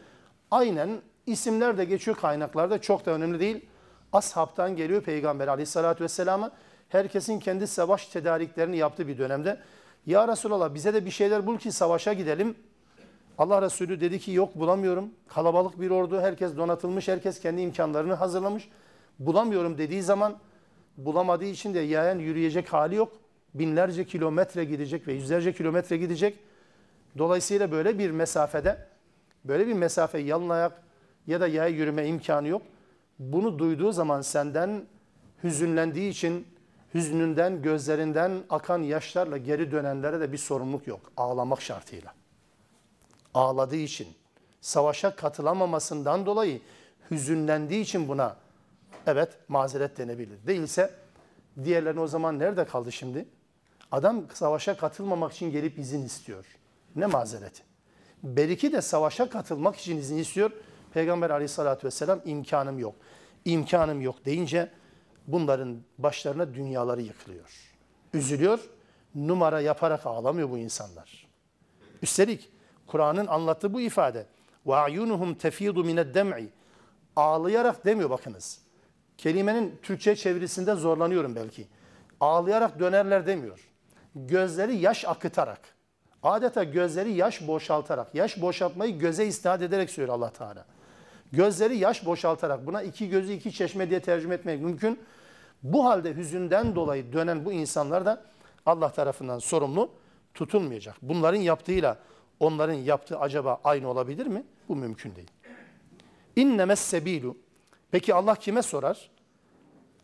Speaker 1: aynen isimler de geçiyor kaynaklarda, çok da önemli değil. Ashabtan geliyor Peygamber aleyhissalatü vesselama, herkesin kendi savaş tedariklerini yaptığı bir dönemde. Ya Resulallah bize de bir şeyler bul ki savaşa gidelim. Allah Resulü dedi ki yok bulamıyorum. Kalabalık bir ordu, herkes donatılmış, herkes kendi imkanlarını hazırlamış. Bulamıyorum dediği zaman bulamadığı için de yayan yürüyecek hali yok. Binlerce kilometre gidecek ve yüzlerce kilometre gidecek. Dolayısıyla böyle bir mesafede, böyle bir mesafe yalın ayak ya da yaya yürüme imkanı yok. Bunu duyduğu zaman senden hüzünlendiği için hüznünden, gözlerinden akan yaşlarla geri dönenlere de bir sorumluluk yok. Ağlamak şartıyla. Ağladığı için, savaşa katılamamasından dolayı hüzünlendiği için buna evet mazeret denebilir. Değilse diğerlerin o zaman nerede kaldı şimdi? Adam savaşa katılmamak için gelip izin istiyor. Ne mazereti? Beriki de savaşa katılmak için izin istiyor. Peygamber aleyhissalatü vesselam imkanım yok. İmkanım yok deyince bunların başlarına dünyaları yıkılıyor. Üzülüyor, numara yaparak ağlamıyor bu insanlar. Üstelik Kur'an'ın anlattığı bu ifade وَاَعْيُنُهُمْ تَف۪يدُ مِنَ الدَّمْعِ Ağlayarak demiyor bakınız. Kelimenin Türkçe çevirisinde zorlanıyorum belki. Ağlayarak dönerler demiyor. Gözleri yaş akıtarak. Adeta gözleri yaş boşaltarak. Yaş boşaltmayı göze istinad ederek söylüyor Allah Teala. Gözleri yaş boşaltarak buna iki gözü iki çeşme diye tercüme etmek mümkün. Bu halde hüzünden dolayı dönen bu insanlar da Allah tarafından sorumlu tutulmayacak. Bunların yaptığıyla onların yaptığı acaba aynı olabilir mi? Bu mümkün değil. İnnemes sebilu. Peki Allah kime sorar?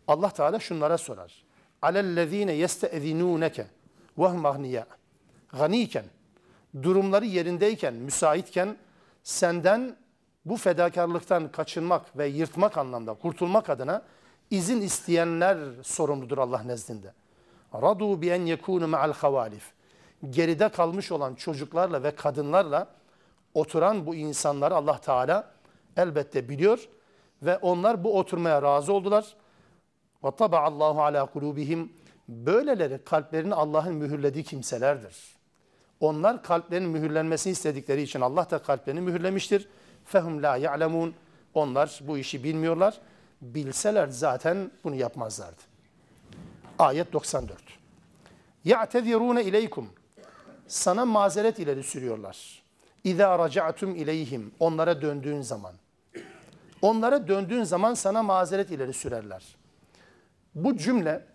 Speaker 1: Allah Teala şunlara sorar. Alellezine yestezinuneke ve hum agniya. Ganiyken, durumları yerindeyken, müsaitken senden bu fedakarlıktan kaçınmak ve yırtmak anlamda, kurtulmak adına izin isteyenler sorumludur Allah nezdinde. Radu bi en yekunu ma'al havalif. Geride kalmış olan çocuklarla ve kadınlarla oturan bu insanları Allah Teala elbette biliyor ve onlar bu oturmaya razı oldular. Ve Allahu ala kulubihim. Böyleleri kalplerini Allah'ın mühürlediği kimselerdir. Onlar kalplerinin mühürlenmesini istedikleri için Allah da kalplerini mühürlemiştir fehum la ya'lemun. Onlar bu işi bilmiyorlar. Bilseler zaten bunu yapmazlardı. Ayet 94. Ya'tezirune ileykum. Sana mazeret ileri sürüyorlar. İza raca'tum ileyhim. Onlara döndüğün zaman. Onlara döndüğün zaman sana mazeret ileri sürerler. Bu cümle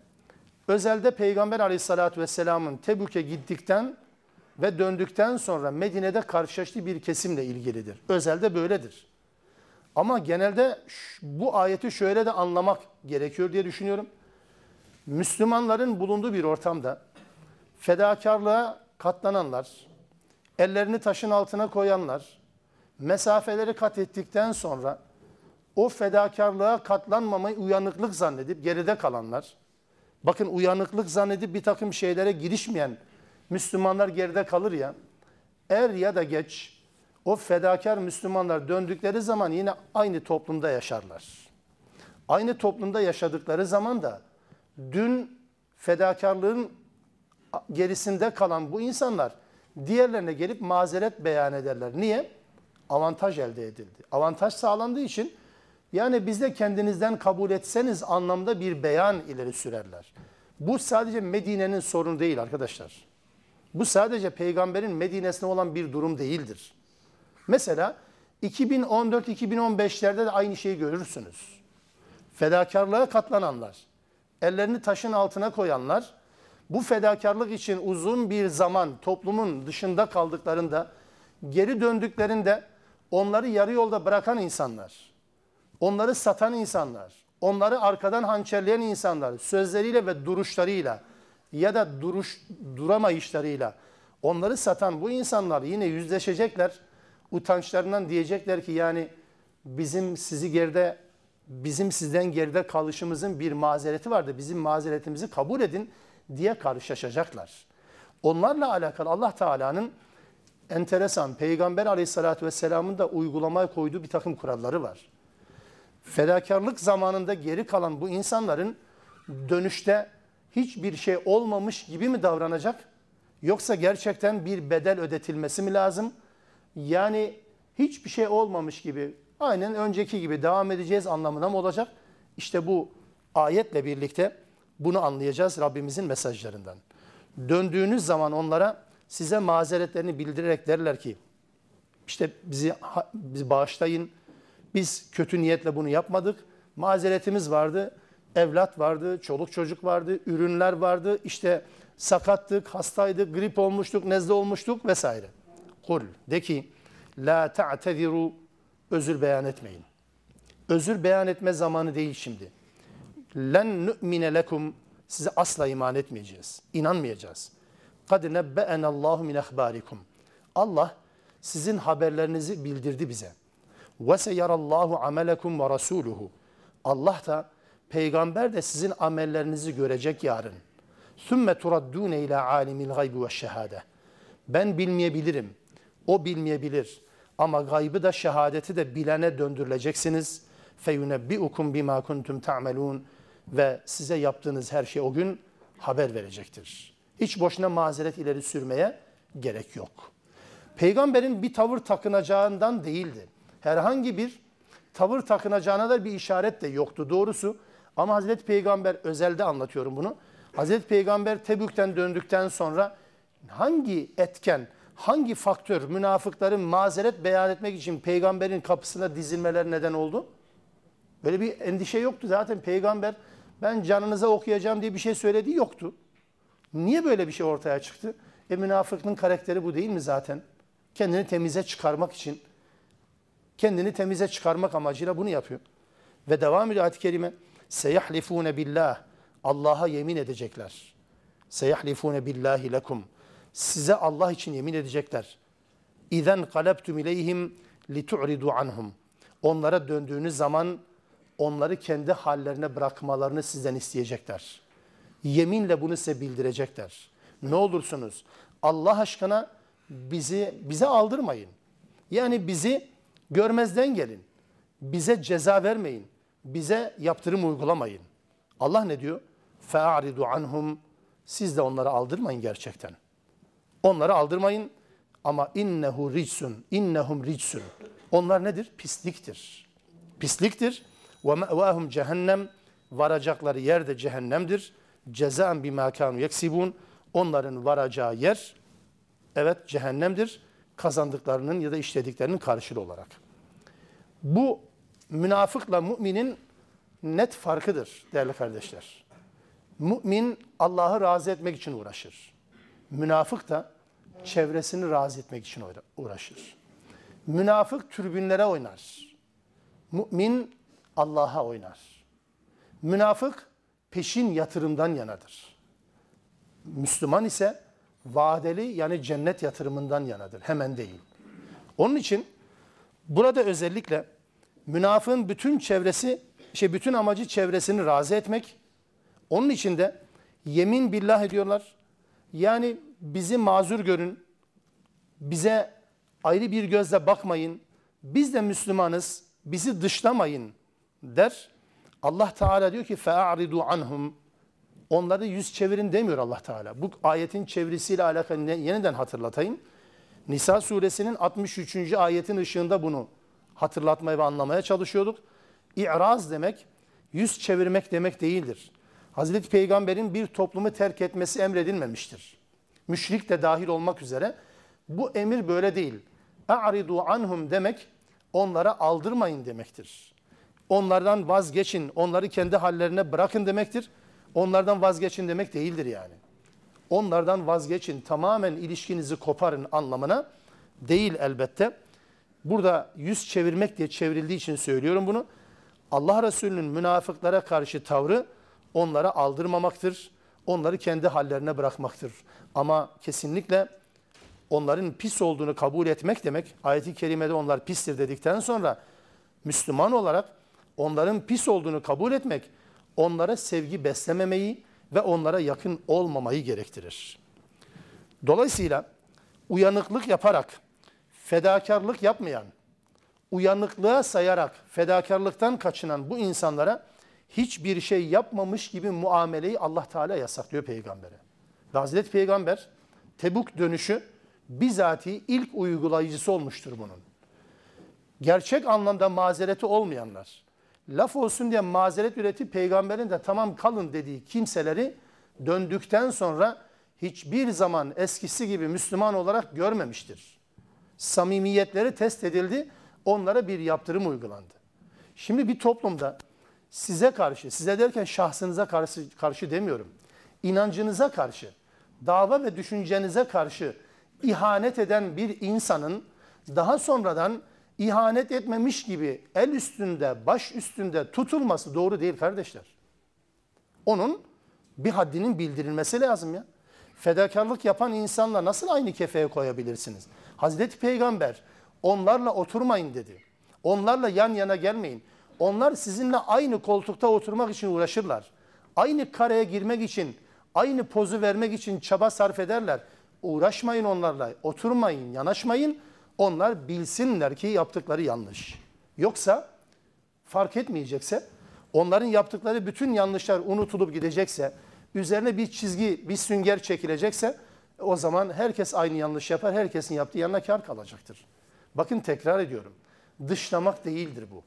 Speaker 1: özelde Peygamber aleyhissalatü vesselamın Tebük'e gittikten ve döndükten sonra Medine'de karşılaştığı bir kesimle ilgilidir. Özelde böyledir. Ama genelde bu ayeti şöyle de anlamak gerekiyor diye düşünüyorum. Müslümanların bulunduğu bir ortamda fedakarlığa katlananlar, ellerini taşın altına koyanlar, mesafeleri kat ettikten sonra o fedakarlığa katlanmamayı uyanıklık zannedip geride kalanlar, bakın uyanıklık zannedip bir takım şeylere girişmeyen Müslümanlar geride kalır ya, er ya da geç o fedakar Müslümanlar döndükleri zaman yine aynı toplumda yaşarlar. Aynı toplumda yaşadıkları zaman da dün fedakarlığın gerisinde kalan bu insanlar diğerlerine gelip mazeret beyan ederler. Niye? Avantaj elde edildi. Avantaj sağlandığı için yani biz de kendinizden kabul etseniz anlamda bir beyan ileri sürerler. Bu sadece Medine'nin sorunu değil arkadaşlar. Bu sadece peygamberin Medine'sine olan bir durum değildir. Mesela 2014-2015'lerde de aynı şeyi görürsünüz. Fedakarlığa katlananlar, ellerini taşın altına koyanlar, bu fedakarlık için uzun bir zaman toplumun dışında kaldıklarında, geri döndüklerinde onları yarı yolda bırakan insanlar, onları satan insanlar, onları arkadan hançerleyen insanlar sözleriyle ve duruşlarıyla ya da duruş duramayışlarıyla onları satan bu insanlar yine yüzleşecekler. Utançlarından diyecekler ki yani bizim sizi geride bizim sizden geride kalışımızın bir mazereti vardı. Bizim mazeretimizi kabul edin diye karşılaşacaklar. Onlarla alakalı Allah Teala'nın enteresan Peygamber aleyhissalatü vesselamın da uygulamaya koyduğu bir takım kuralları var. Fedakarlık zamanında geri kalan bu insanların dönüşte hiçbir şey olmamış gibi mi davranacak? Yoksa gerçekten bir bedel ödetilmesi mi lazım? Yani hiçbir şey olmamış gibi aynen önceki gibi devam edeceğiz anlamına mı olacak? İşte bu ayetle birlikte bunu anlayacağız Rabbimizin mesajlarından. Döndüğünüz zaman onlara size mazeretlerini bildirerek derler ki işte bizi, bizi bağışlayın. Biz kötü niyetle bunu yapmadık. Mazeretimiz vardı. Evlat vardı, çoluk çocuk vardı, ürünler vardı. İşte sakattık, hastaydık, grip olmuştuk, nezle olmuştuk vesaire. Kul de ki la ta'teziru özür beyan etmeyin. Özür beyan etme zamanı değil şimdi. Len nu'mine lekum size asla iman etmeyeceğiz. İnanmayacağız. Kad nebbe'ena Allahu min ahbarikum. Allah sizin haberlerinizi bildirdi bize. Ve seyarallahu amelekum ve rasuluhu. Allah da peygamber de sizin amellerinizi görecek yarın. Sümme turaddune ila alimil gaybi ve şehade. Ben bilmeyebilirim. O bilmeyebilir. Ama gaybı da şehadeti de bilene döndürüleceksiniz. Feyunebbiukum bima kuntum ta'melun ve size yaptığınız her şey o gün haber verecektir. Hiç boşuna mazeret ileri sürmeye gerek yok. Peygamberin bir tavır takınacağından değildi. Herhangi bir tavır takınacağına da bir işaret de yoktu doğrusu. Ama Hazreti Peygamber özelde anlatıyorum bunu. Hazreti Peygamber Tebük'ten döndükten sonra hangi etken, hangi faktör münafıkların mazeret beyan etmek için peygamberin kapısına dizilmeler neden oldu? Böyle bir endişe yoktu. Zaten peygamber ben canınıza okuyacağım diye bir şey söylediği yoktu. Niye böyle bir şey ortaya çıktı? E münafıkın karakteri bu değil mi zaten? Kendini temize çıkarmak için, kendini temize çıkarmak amacıyla bunu yapıyor. Ve devam ediyor ayet-i kerime. Seyahlifune billah. Allah'a yemin edecekler. Seyahlifune billahi lekum. Size Allah için yemin edecekler. İzen kalebtum ileyhim litu'ridu anhum. Onlara döndüğünüz zaman onları kendi hallerine bırakmalarını sizden isteyecekler. Yeminle bunu size bildirecekler. Ne olursunuz Allah aşkına bizi bize aldırmayın. Yani bizi görmezden gelin. Bize ceza vermeyin. Bize yaptırım uygulamayın. Allah ne diyor? Fe'aridu anhum. Siz de onları aldırmayın gerçekten. Onları aldırmayın ama innehu ricsun, innehum ricsun. Onlar nedir? Pisliktir. Pisliktir. Ve me'vahum cehennem varacakları yer de cehennemdir. Cezaen bima kanu yeksibun. Onların varacağı yer evet cehennemdir. Kazandıklarının ya da işlediklerinin karşılığı olarak. Bu münafıkla müminin net farkıdır değerli kardeşler. Mümin Allah'ı razı etmek için uğraşır. Münafık da çevresini razı etmek için uğraşır. Münafık türbünlere oynar. Mümin Allah'a oynar. Münafık peşin yatırımdan yanadır. Müslüman ise vadeli yani cennet yatırımından yanadır. Hemen değil. Onun için burada özellikle münafığın bütün çevresi, şey bütün amacı çevresini razı etmek. Onun için de yemin billah ediyorlar. Yani bizi mazur görün. Bize ayrı bir gözle bakmayın. Biz de Müslümanız. Bizi dışlamayın der. Allah Teala diyor ki fe'aridu anhum. Onları yüz çevirin demiyor Allah Teala. Bu ayetin çevirisiyle alakalı yeniden hatırlatayım. Nisa suresinin 63. ayetin ışığında bunu hatırlatmaya ve anlamaya çalışıyorduk. İ'raz demek yüz çevirmek demek değildir. Hazreti Peygamber'in bir toplumu terk etmesi emredilmemiştir. Müşrik de dahil olmak üzere. Bu emir böyle değil. E'ridu anhum demek onlara aldırmayın demektir. Onlardan vazgeçin, onları kendi hallerine bırakın demektir. Onlardan vazgeçin demek değildir yani. Onlardan vazgeçin, tamamen ilişkinizi koparın anlamına değil elbette. Burada yüz çevirmek diye çevrildiği için söylüyorum bunu. Allah Resulü'nün münafıklara karşı tavrı onlara aldırmamaktır. Onları kendi hallerine bırakmaktır. Ama kesinlikle onların pis olduğunu kabul etmek demek, ayeti kerimede onlar pistir dedikten sonra Müslüman olarak onların pis olduğunu kabul etmek, onlara sevgi beslememeyi ve onlara yakın olmamayı gerektirir. Dolayısıyla uyanıklık yaparak, fedakarlık yapmayan, uyanıklığa sayarak fedakarlıktan kaçınan bu insanlara hiçbir şey yapmamış gibi muameleyi Allah Teala yasaklıyor peygambere. Ve Hazreti Peygamber Tebuk dönüşü bizatihi ilk uygulayıcısı olmuştur bunun. Gerçek anlamda mazereti olmayanlar, laf olsun diye mazeret üretip peygamberin de tamam kalın dediği kimseleri döndükten sonra hiçbir zaman eskisi gibi Müslüman olarak görmemiştir. Samimiyetleri test edildi, onlara bir yaptırım uygulandı. Şimdi bir toplumda size karşı, size derken şahsınıza karşı, karşı demiyorum, inancınıza karşı, dava ve düşüncenize karşı ihanet eden bir insanın daha sonradan ihanet etmemiş gibi el üstünde, baş üstünde tutulması doğru değil kardeşler. Onun bir haddinin bildirilmesi lazım ya. Fedakarlık yapan insanla nasıl aynı kefeye koyabilirsiniz? Hazreti Peygamber onlarla oturmayın dedi. Onlarla yan yana gelmeyin. Onlar sizinle aynı koltukta oturmak için uğraşırlar. Aynı kareye girmek için, aynı pozu vermek için çaba sarf ederler. Uğraşmayın onlarla, oturmayın, yanaşmayın. Onlar bilsinler ki yaptıkları yanlış. Yoksa fark etmeyecekse, onların yaptıkları bütün yanlışlar unutulup gidecekse, üzerine bir çizgi, bir sünger çekilecekse o zaman herkes aynı yanlış yapar, herkesin yaptığı yanına kar kalacaktır. Bakın tekrar ediyorum. Dışlamak değildir bu.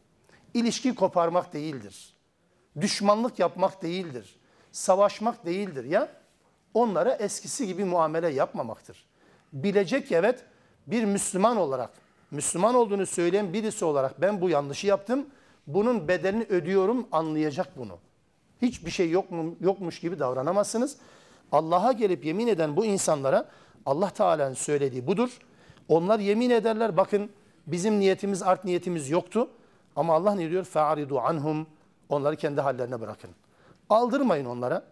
Speaker 1: İlişki koparmak değildir. Düşmanlık yapmak değildir. Savaşmak değildir ya. Onlara eskisi gibi muamele yapmamaktır. Bilecek evet bir Müslüman olarak, Müslüman olduğunu söyleyen birisi olarak ben bu yanlışı yaptım. Bunun bedelini ödüyorum anlayacak bunu. Hiçbir şey yok mu, yokmuş gibi davranamazsınız. Allah'a gelip yemin eden bu insanlara Allah Teala'nın söylediği budur. Onlar yemin ederler bakın bizim niyetimiz art niyetimiz yoktu. Ama Allah ne diyor? Fe'aridu anhum. Onları kendi hallerine bırakın. Aldırmayın onlara.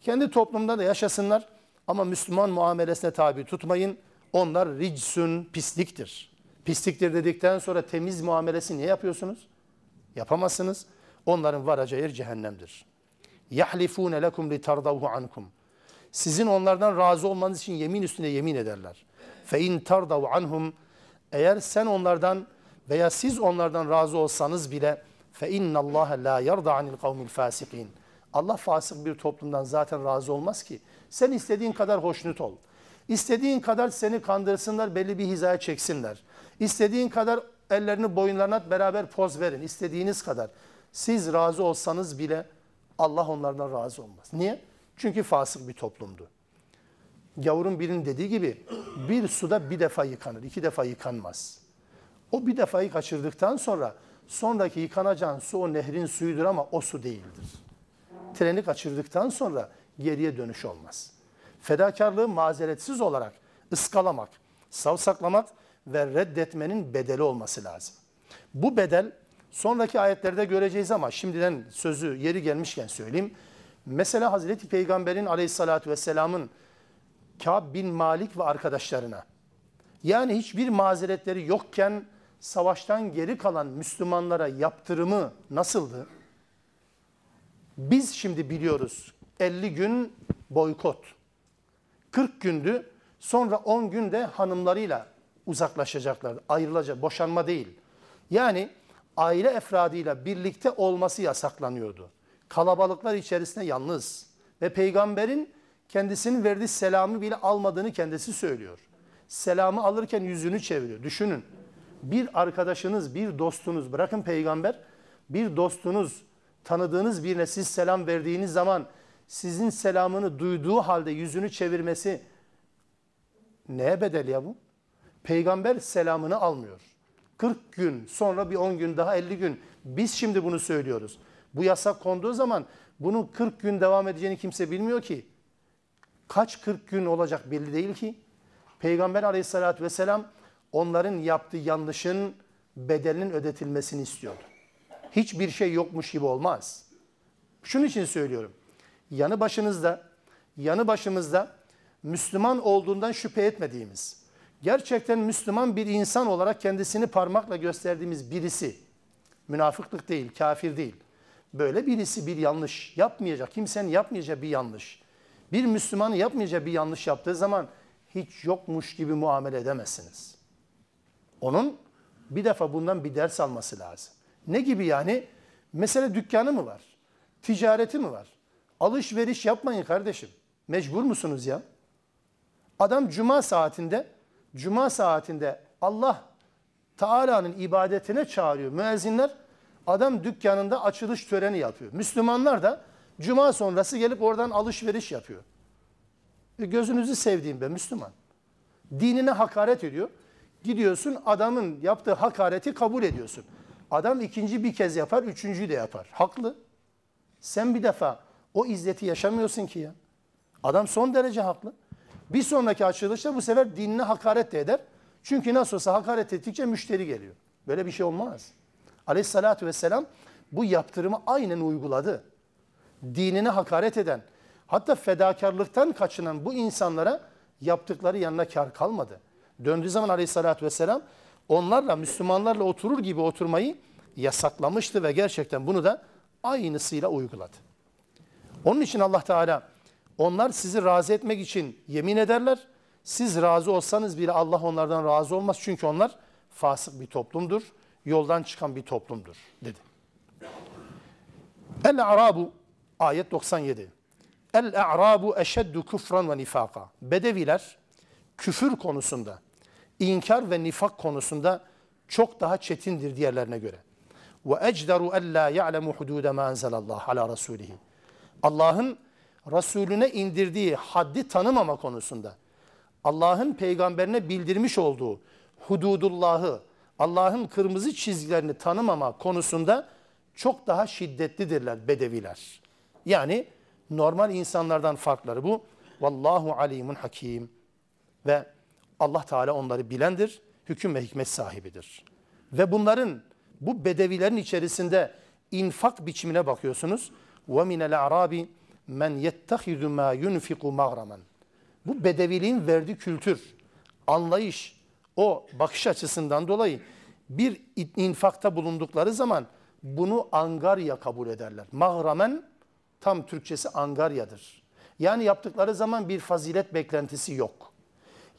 Speaker 1: Kendi toplumda da yaşasınlar. Ama Müslüman muamelesine tabi tutmayın. Onlar ricsun, pisliktir. Pisliktir dedikten sonra temiz muamelesi niye yapıyorsunuz? Yapamazsınız. Onların varacağı yer cehennemdir. يَحْلِفُونَ لَكُمْ لِتَرْضَوْهُ ankum. sizin onlardan razı olmanız için yemin üstüne yemin ederler. Fe in tardav anhum eğer sen onlardan veya siz onlardan razı olsanız bile fe innallaha la yarda anil kavmil fasikin. Allah fasık bir toplumdan zaten razı olmaz ki. Sen istediğin kadar hoşnut ol. İstediğin kadar seni kandırsınlar, belli bir hizaya çeksinler. İstediğin kadar ellerini boyunlarına beraber poz verin. istediğiniz kadar. Siz razı olsanız bile Allah onlardan razı olmaz. Niye? Çünkü fasık bir toplumdu. Gavurun birinin dediği gibi bir suda bir defa yıkanır, iki defa yıkanmaz. O bir defayı kaçırdıktan sonra sonraki yıkanacağın su o nehrin suyudur ama o su değildir. Treni kaçırdıktan sonra geriye dönüş olmaz. Fedakarlığı mazeretsiz olarak ıskalamak, savsaklamak ve reddetmenin bedeli olması lazım. Bu bedel sonraki ayetlerde göreceğiz ama şimdiden sözü yeri gelmişken söyleyeyim. Mesela Hazreti Peygamber'in aleyhissalatü vesselamın Kâb bin Malik ve arkadaşlarına yani hiçbir mazeretleri yokken savaştan geri kalan Müslümanlara yaptırımı nasıldı? Biz şimdi biliyoruz 50 gün boykot. 40 gündü sonra 10 günde hanımlarıyla uzaklaşacaklar. Ayrılacak, boşanma değil. Yani aile efradıyla birlikte olması yasaklanıyordu. Kalabalıklar içerisinde yalnız ve peygamberin kendisinin verdiği selamı bile almadığını kendisi söylüyor. Selamı alırken yüzünü çeviriyor. Düşünün. Bir arkadaşınız, bir dostunuz, bırakın peygamber, bir dostunuz, tanıdığınız birine siz selam verdiğiniz zaman sizin selamını duyduğu halde yüzünü çevirmesi neye bedel ya bu? Peygamber selamını almıyor. 40 gün sonra bir 10 gün daha 50 gün. Biz şimdi bunu söylüyoruz. Bu yasak konduğu zaman bunun 40 gün devam edeceğini kimse bilmiyor ki. Kaç 40 gün olacak belli değil ki. Peygamber aleyhissalatü vesselam onların yaptığı yanlışın bedelinin ödetilmesini istiyordu. Hiçbir şey yokmuş gibi olmaz. Şunun için söylüyorum. Yanı başınızda, yanı başımızda Müslüman olduğundan şüphe etmediğimiz, gerçekten Müslüman bir insan olarak kendisini parmakla gösterdiğimiz birisi, münafıklık değil, kafir değil. Böyle birisi bir yanlış yapmayacak, kimsenin yapmayacağı bir yanlış. Bir Müslümanın yapmayacağı bir yanlış yaptığı zaman hiç yokmuş gibi muamele edemezsiniz. Onun bir defa bundan bir ders alması lazım. Ne gibi yani? Mesela dükkanı mı var? Ticareti mi var? Alışveriş yapmayın kardeşim. Mecbur musunuz ya? Adam cuma saatinde, cuma saatinde Allah Teala'nın ibadetine çağırıyor müezzinler. Adam dükkanında açılış töreni yapıyor. Müslümanlar da cuma sonrası gelip oradan alışveriş yapıyor. E gözünüzü sevdiğim ben Müslüman. Dinine hakaret ediyor. Gidiyorsun adamın yaptığı hakareti kabul ediyorsun. Adam ikinci bir kez yapar, üçüncüyü de yapar. Haklı. Sen bir defa o izzeti yaşamıyorsun ki ya. Adam son derece haklı. Bir sonraki açılışta bu sefer dinine hakaret de eder. Çünkü nasıl olsa hakaret ettikçe müşteri geliyor. Böyle bir şey olmaz. Aleyhissalatü vesselam bu yaptırımı aynen uyguladı. Dinine hakaret eden, hatta fedakarlıktan kaçınan bu insanlara yaptıkları yanına kar kalmadı. Döndüğü zaman aleyhissalatü vesselam onlarla, Müslümanlarla oturur gibi oturmayı yasaklamıştı ve gerçekten bunu da aynısıyla uyguladı. Onun için Allah Teala onlar sizi razı etmek için yemin ederler. Siz razı olsanız bile Allah onlardan razı olmaz. Çünkü onlar fasık bir toplumdur. Yoldan çıkan bir toplumdur dedi. El-A'rabu ayet 97. El-A'rabu eşeddu küfran ve nifaka. Bedeviler küfür konusunda, inkar ve nifak konusunda çok daha çetindir diğerlerine göre. Ve ecdaru alla ya'lemu hudude ma enzelallah ala rasulihi. Allah'ın Resulüne indirdiği haddi tanımama konusunda Allah'ın peygamberine bildirmiş olduğu hududullahı, Allah'ın kırmızı çizgilerini tanımama konusunda çok daha şiddetlidirler bedeviler. Yani normal insanlardan farkları bu. Vallahu alimun hakim. Ve Allah Teala onları bilendir, hüküm ve hikmet sahibidir. Ve bunların bu bedevilerin içerisinde infak biçimine bakıyorsunuz. Ve minel arabi men yettehidu ma yunfiku mağraman. Bu bedeviliğin verdiği kültür, anlayış, o bakış açısından dolayı bir infakta bulundukları zaman bunu angarya kabul ederler. Mahramen tam Türkçesi angaryadır. Yani yaptıkları zaman bir fazilet beklentisi yok.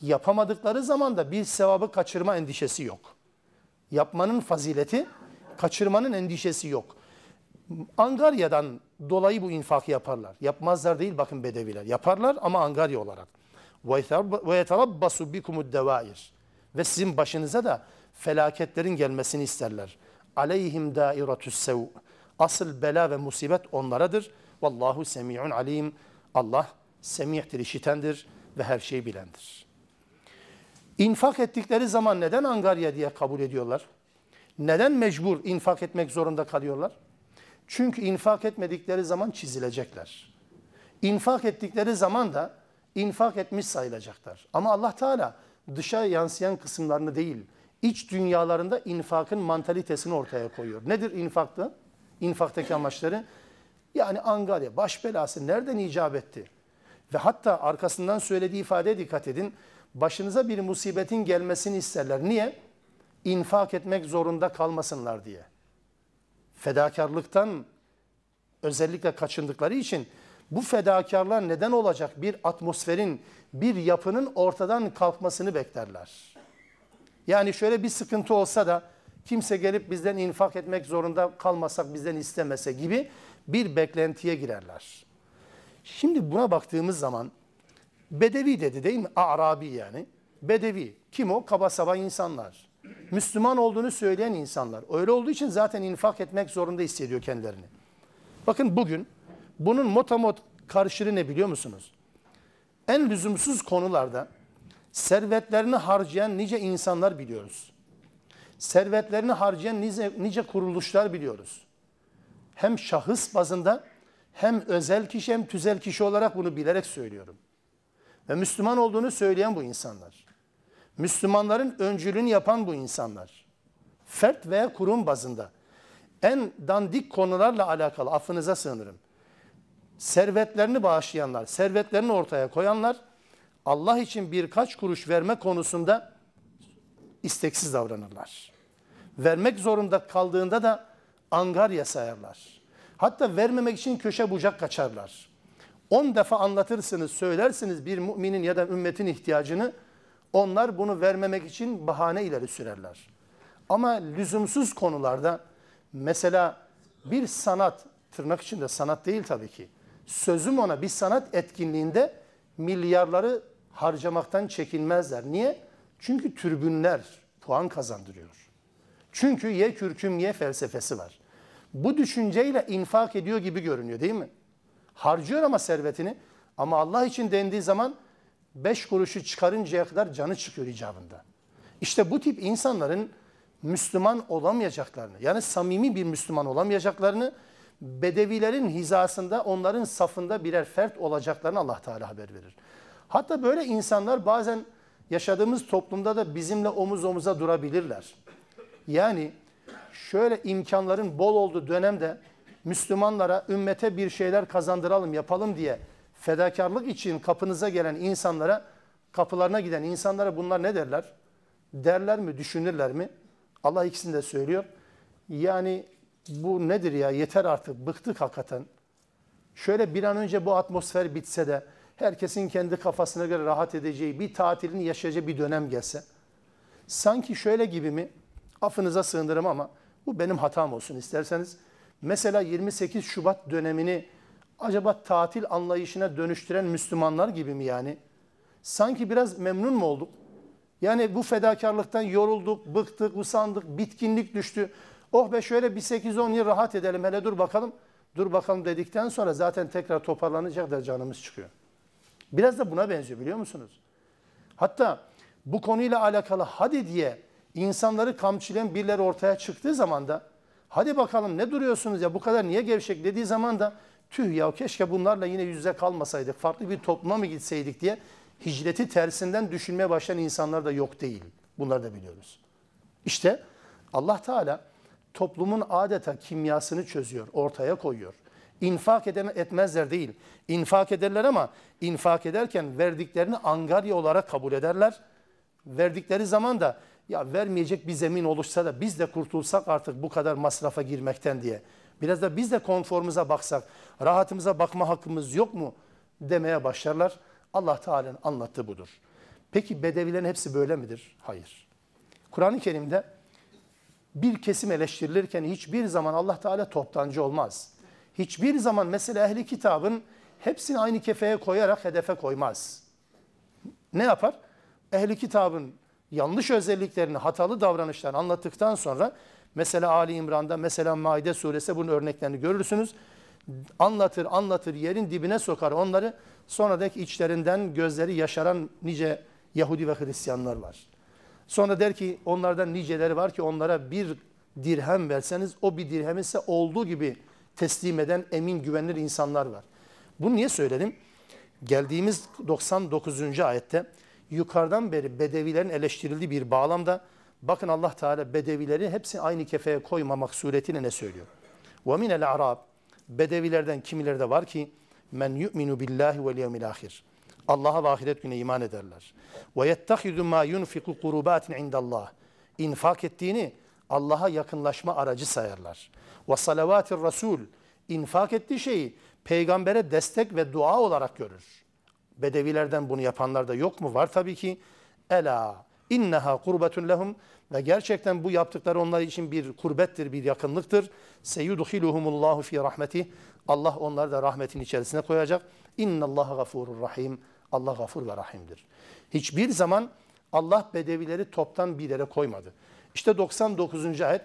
Speaker 1: Yapamadıkları zaman da bir sevabı kaçırma endişesi yok. Yapmanın fazileti, kaçırmanın endişesi yok. Angarya'dan dolayı bu infakı yaparlar. Yapmazlar değil bakın bedeviler. Yaparlar ama Angarya olarak. Yeterabbasu bikumud devair. Ve sizin başınıza da felaketlerin gelmesini isterler. Aleyhim dairatü's sev. Asıl bela ve musibet onlaradır. Vallahu semi'un alim. Allah semihtir, işitendir ve her şeyi bilendir. İnfak ettikleri zaman neden angarya diye kabul ediyorlar? Neden mecbur infak etmek zorunda kalıyorlar? Çünkü infak etmedikleri zaman çizilecekler. İnfak ettikleri zaman da infak etmiş sayılacaklar. Ama Allah Teala dışa yansıyan kısımlarını değil, iç dünyalarında infakın mantalitesini ortaya koyuyor. Nedir infaktı? İnfaktaki amaçları? Yani angarya, baş belası nereden icap etti? Ve hatta arkasından söylediği ifadeye dikkat edin. Başınıza bir musibetin gelmesini isterler. Niye? İnfak etmek zorunda kalmasınlar diye. Fedakarlıktan özellikle kaçındıkları için bu fedakarlar neden olacak bir atmosferin, bir yapının ortadan kalkmasını beklerler. Yani şöyle bir sıkıntı olsa da kimse gelip bizden infak etmek zorunda kalmasak, bizden istemese gibi bir beklentiye girerler. Şimdi buna baktığımız zaman Bedevi dedi değil mi? Arabi yani. Bedevi. Kim o? Kaba saba insanlar. Müslüman olduğunu söyleyen insanlar. Öyle olduğu için zaten infak etmek zorunda hissediyor kendilerini. Bakın bugün bunun motamot karşılığı ne biliyor musunuz? En lüzumsuz konularda servetlerini harcayan nice insanlar biliyoruz. Servetlerini harcayan nice, nice kuruluşlar biliyoruz. Hem şahıs bazında hem özel kişi hem tüzel kişi olarak bunu bilerek söylüyorum. Ve Müslüman olduğunu söyleyen bu insanlar. Müslümanların öncülüğünü yapan bu insanlar. Fert veya kurum bazında en dandik konularla alakalı affınıza sığınırım. Servetlerini bağışlayanlar, servetlerini ortaya koyanlar Allah için birkaç kuruş verme konusunda isteksiz davranırlar. Vermek zorunda kaldığında da angarya sayarlar. Hatta vermemek için köşe bucak kaçarlar. On defa anlatırsınız, söylersiniz bir müminin ya da ümmetin ihtiyacını. Onlar bunu vermemek için bahane ileri sürerler. Ama lüzumsuz konularda mesela bir sanat, tırnak içinde sanat değil tabii ki. Sözüm ona bir sanat etkinliğinde milyarları harcamaktan çekinmezler. Niye? Çünkü türbünler puan kazandırıyor. Çünkü ye kürküm ye felsefesi var. Bu düşünceyle infak ediyor gibi görünüyor değil mi? Harcıyor ama servetini. Ama Allah için dendiği zaman beş kuruşu çıkarıncaya kadar canı çıkıyor icabında. İşte bu tip insanların Müslüman olamayacaklarını, yani samimi bir Müslüman olamayacaklarını, Bedevilerin hizasında, onların safında birer fert olacaklarını Allah Teala haber verir. Hatta böyle insanlar bazen yaşadığımız toplumda da bizimle omuz omuza durabilirler. Yani şöyle imkanların bol olduğu dönemde Müslümanlara, ümmete bir şeyler kazandıralım, yapalım diye fedakarlık için kapınıza gelen insanlara, kapılarına giden insanlara bunlar ne derler? Derler mi, düşünürler mi? Allah ikisini de söylüyor. Yani bu nedir ya yeter artık bıktık hakikaten. Şöyle bir an önce bu atmosfer bitse de herkesin kendi kafasına göre rahat edeceği bir tatilini yaşayacağı bir dönem gelse. Sanki şöyle gibi mi? Affınıza sığındırım ama bu benim hatam olsun isterseniz. Mesela 28 Şubat dönemini acaba tatil anlayışına dönüştüren Müslümanlar gibi mi yani? Sanki biraz memnun mu olduk? Yani bu fedakarlıktan yorulduk, bıktık, usandık, bitkinlik düştü. Oh be şöyle bir 8-10 yıl rahat edelim hele dur bakalım. Dur bakalım dedikten sonra zaten tekrar toparlanacak da canımız çıkıyor. Biraz da buna benziyor biliyor musunuz? Hatta bu konuyla alakalı hadi diye insanları kamçılayan birileri ortaya çıktığı zaman da hadi bakalım ne duruyorsunuz ya bu kadar niye gevşek dediği zaman da tüh ya keşke bunlarla yine yüzde kalmasaydık farklı bir topluma mı gitseydik diye hicreti tersinden düşünmeye başlayan insanlar da yok değil. Bunları da biliyoruz. İşte Allah Teala toplumun adeta kimyasını çözüyor, ortaya koyuyor. İnfak etmezler değil. İnfak ederler ama infak ederken verdiklerini angarya olarak kabul ederler. Verdikleri zaman da ya vermeyecek bir zemin oluşsa da biz de kurtulsak artık bu kadar masrafa girmekten diye. Biraz da biz de konforumuza baksak, rahatımıza bakma hakkımız yok mu demeye başlarlar. Allah Teala'nın anlattığı budur. Peki Bedevilerin hepsi böyle midir? Hayır. Kur'an-ı Kerim'de bir kesim eleştirilirken hiçbir zaman Allah Teala toptancı olmaz. Hiçbir zaman mesela ehli kitabın hepsini aynı kefeye koyarak hedefe koymaz. Ne yapar? Ehli kitabın yanlış özelliklerini, hatalı davranışlarını anlattıktan sonra mesela Ali İmran'da, mesela Maide suresi bunun örneklerini görürsünüz. Anlatır, anlatır, yerin dibine sokar onları. Sonra da içlerinden gözleri yaşaran nice Yahudi ve Hristiyanlar var. Sonra der ki onlardan niceleri var ki onlara bir dirhem verseniz o bir dirhem ise olduğu gibi teslim eden emin güvenilir insanlar var. Bunu niye söyledim? Geldiğimiz 99. ayette yukarıdan beri bedevilerin eleştirildiği bir bağlamda bakın Allah Teala bedevileri hepsi aynı kefeye koymamak suretiyle ne söylüyor? وَمِنَ الْاَعْرَابِ Bedevilerden kimileri de var ki men yu'minu billahi vel yevmil ahir. Allah'a ve ahiret gününe iman ederler. Ve yettehizu ma yunfiku kurubatin indallah. İnfak ettiğini Allah'a yakınlaşma aracı sayarlar. Ve salavatir rasul. İnfak ettiği şeyi peygambere destek ve dua olarak görür. Bedevilerden bunu yapanlar da yok mu? Var tabii ki. Ela inneha kurbetun lehum ve gerçekten bu yaptıkları onlar için bir kurbettir, bir yakınlıktır. Seyudhiluhumullahu fi rahmetih. Allah onları da rahmetin içerisine koyacak. İnnallaha gafurur rahim. Allah gafur ve rahimdir. Hiçbir zaman Allah bedevileri toptan bir yere koymadı. İşte 99. ayet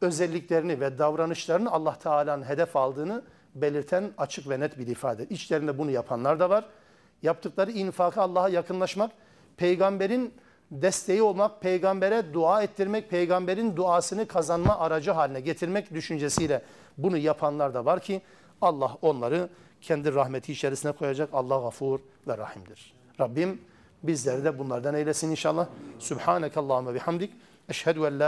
Speaker 1: özelliklerini ve davranışlarını Allah Teala'nın hedef aldığını belirten açık ve net bir ifade. İçlerinde bunu yapanlar da var. Yaptıkları infakı Allah'a yakınlaşmak, peygamberin desteği olmak, peygambere dua ettirmek, peygamberin duasını kazanma aracı haline getirmek düşüncesiyle bunu yapanlar da var ki Allah onları kendi rahmeti içerisine koyacak. Allah gafur ve rahimdir. Rabbim bizleri de bunlardan eylesin inşallah. Subhaneke Allahümme bihamdik. Eşhedü en la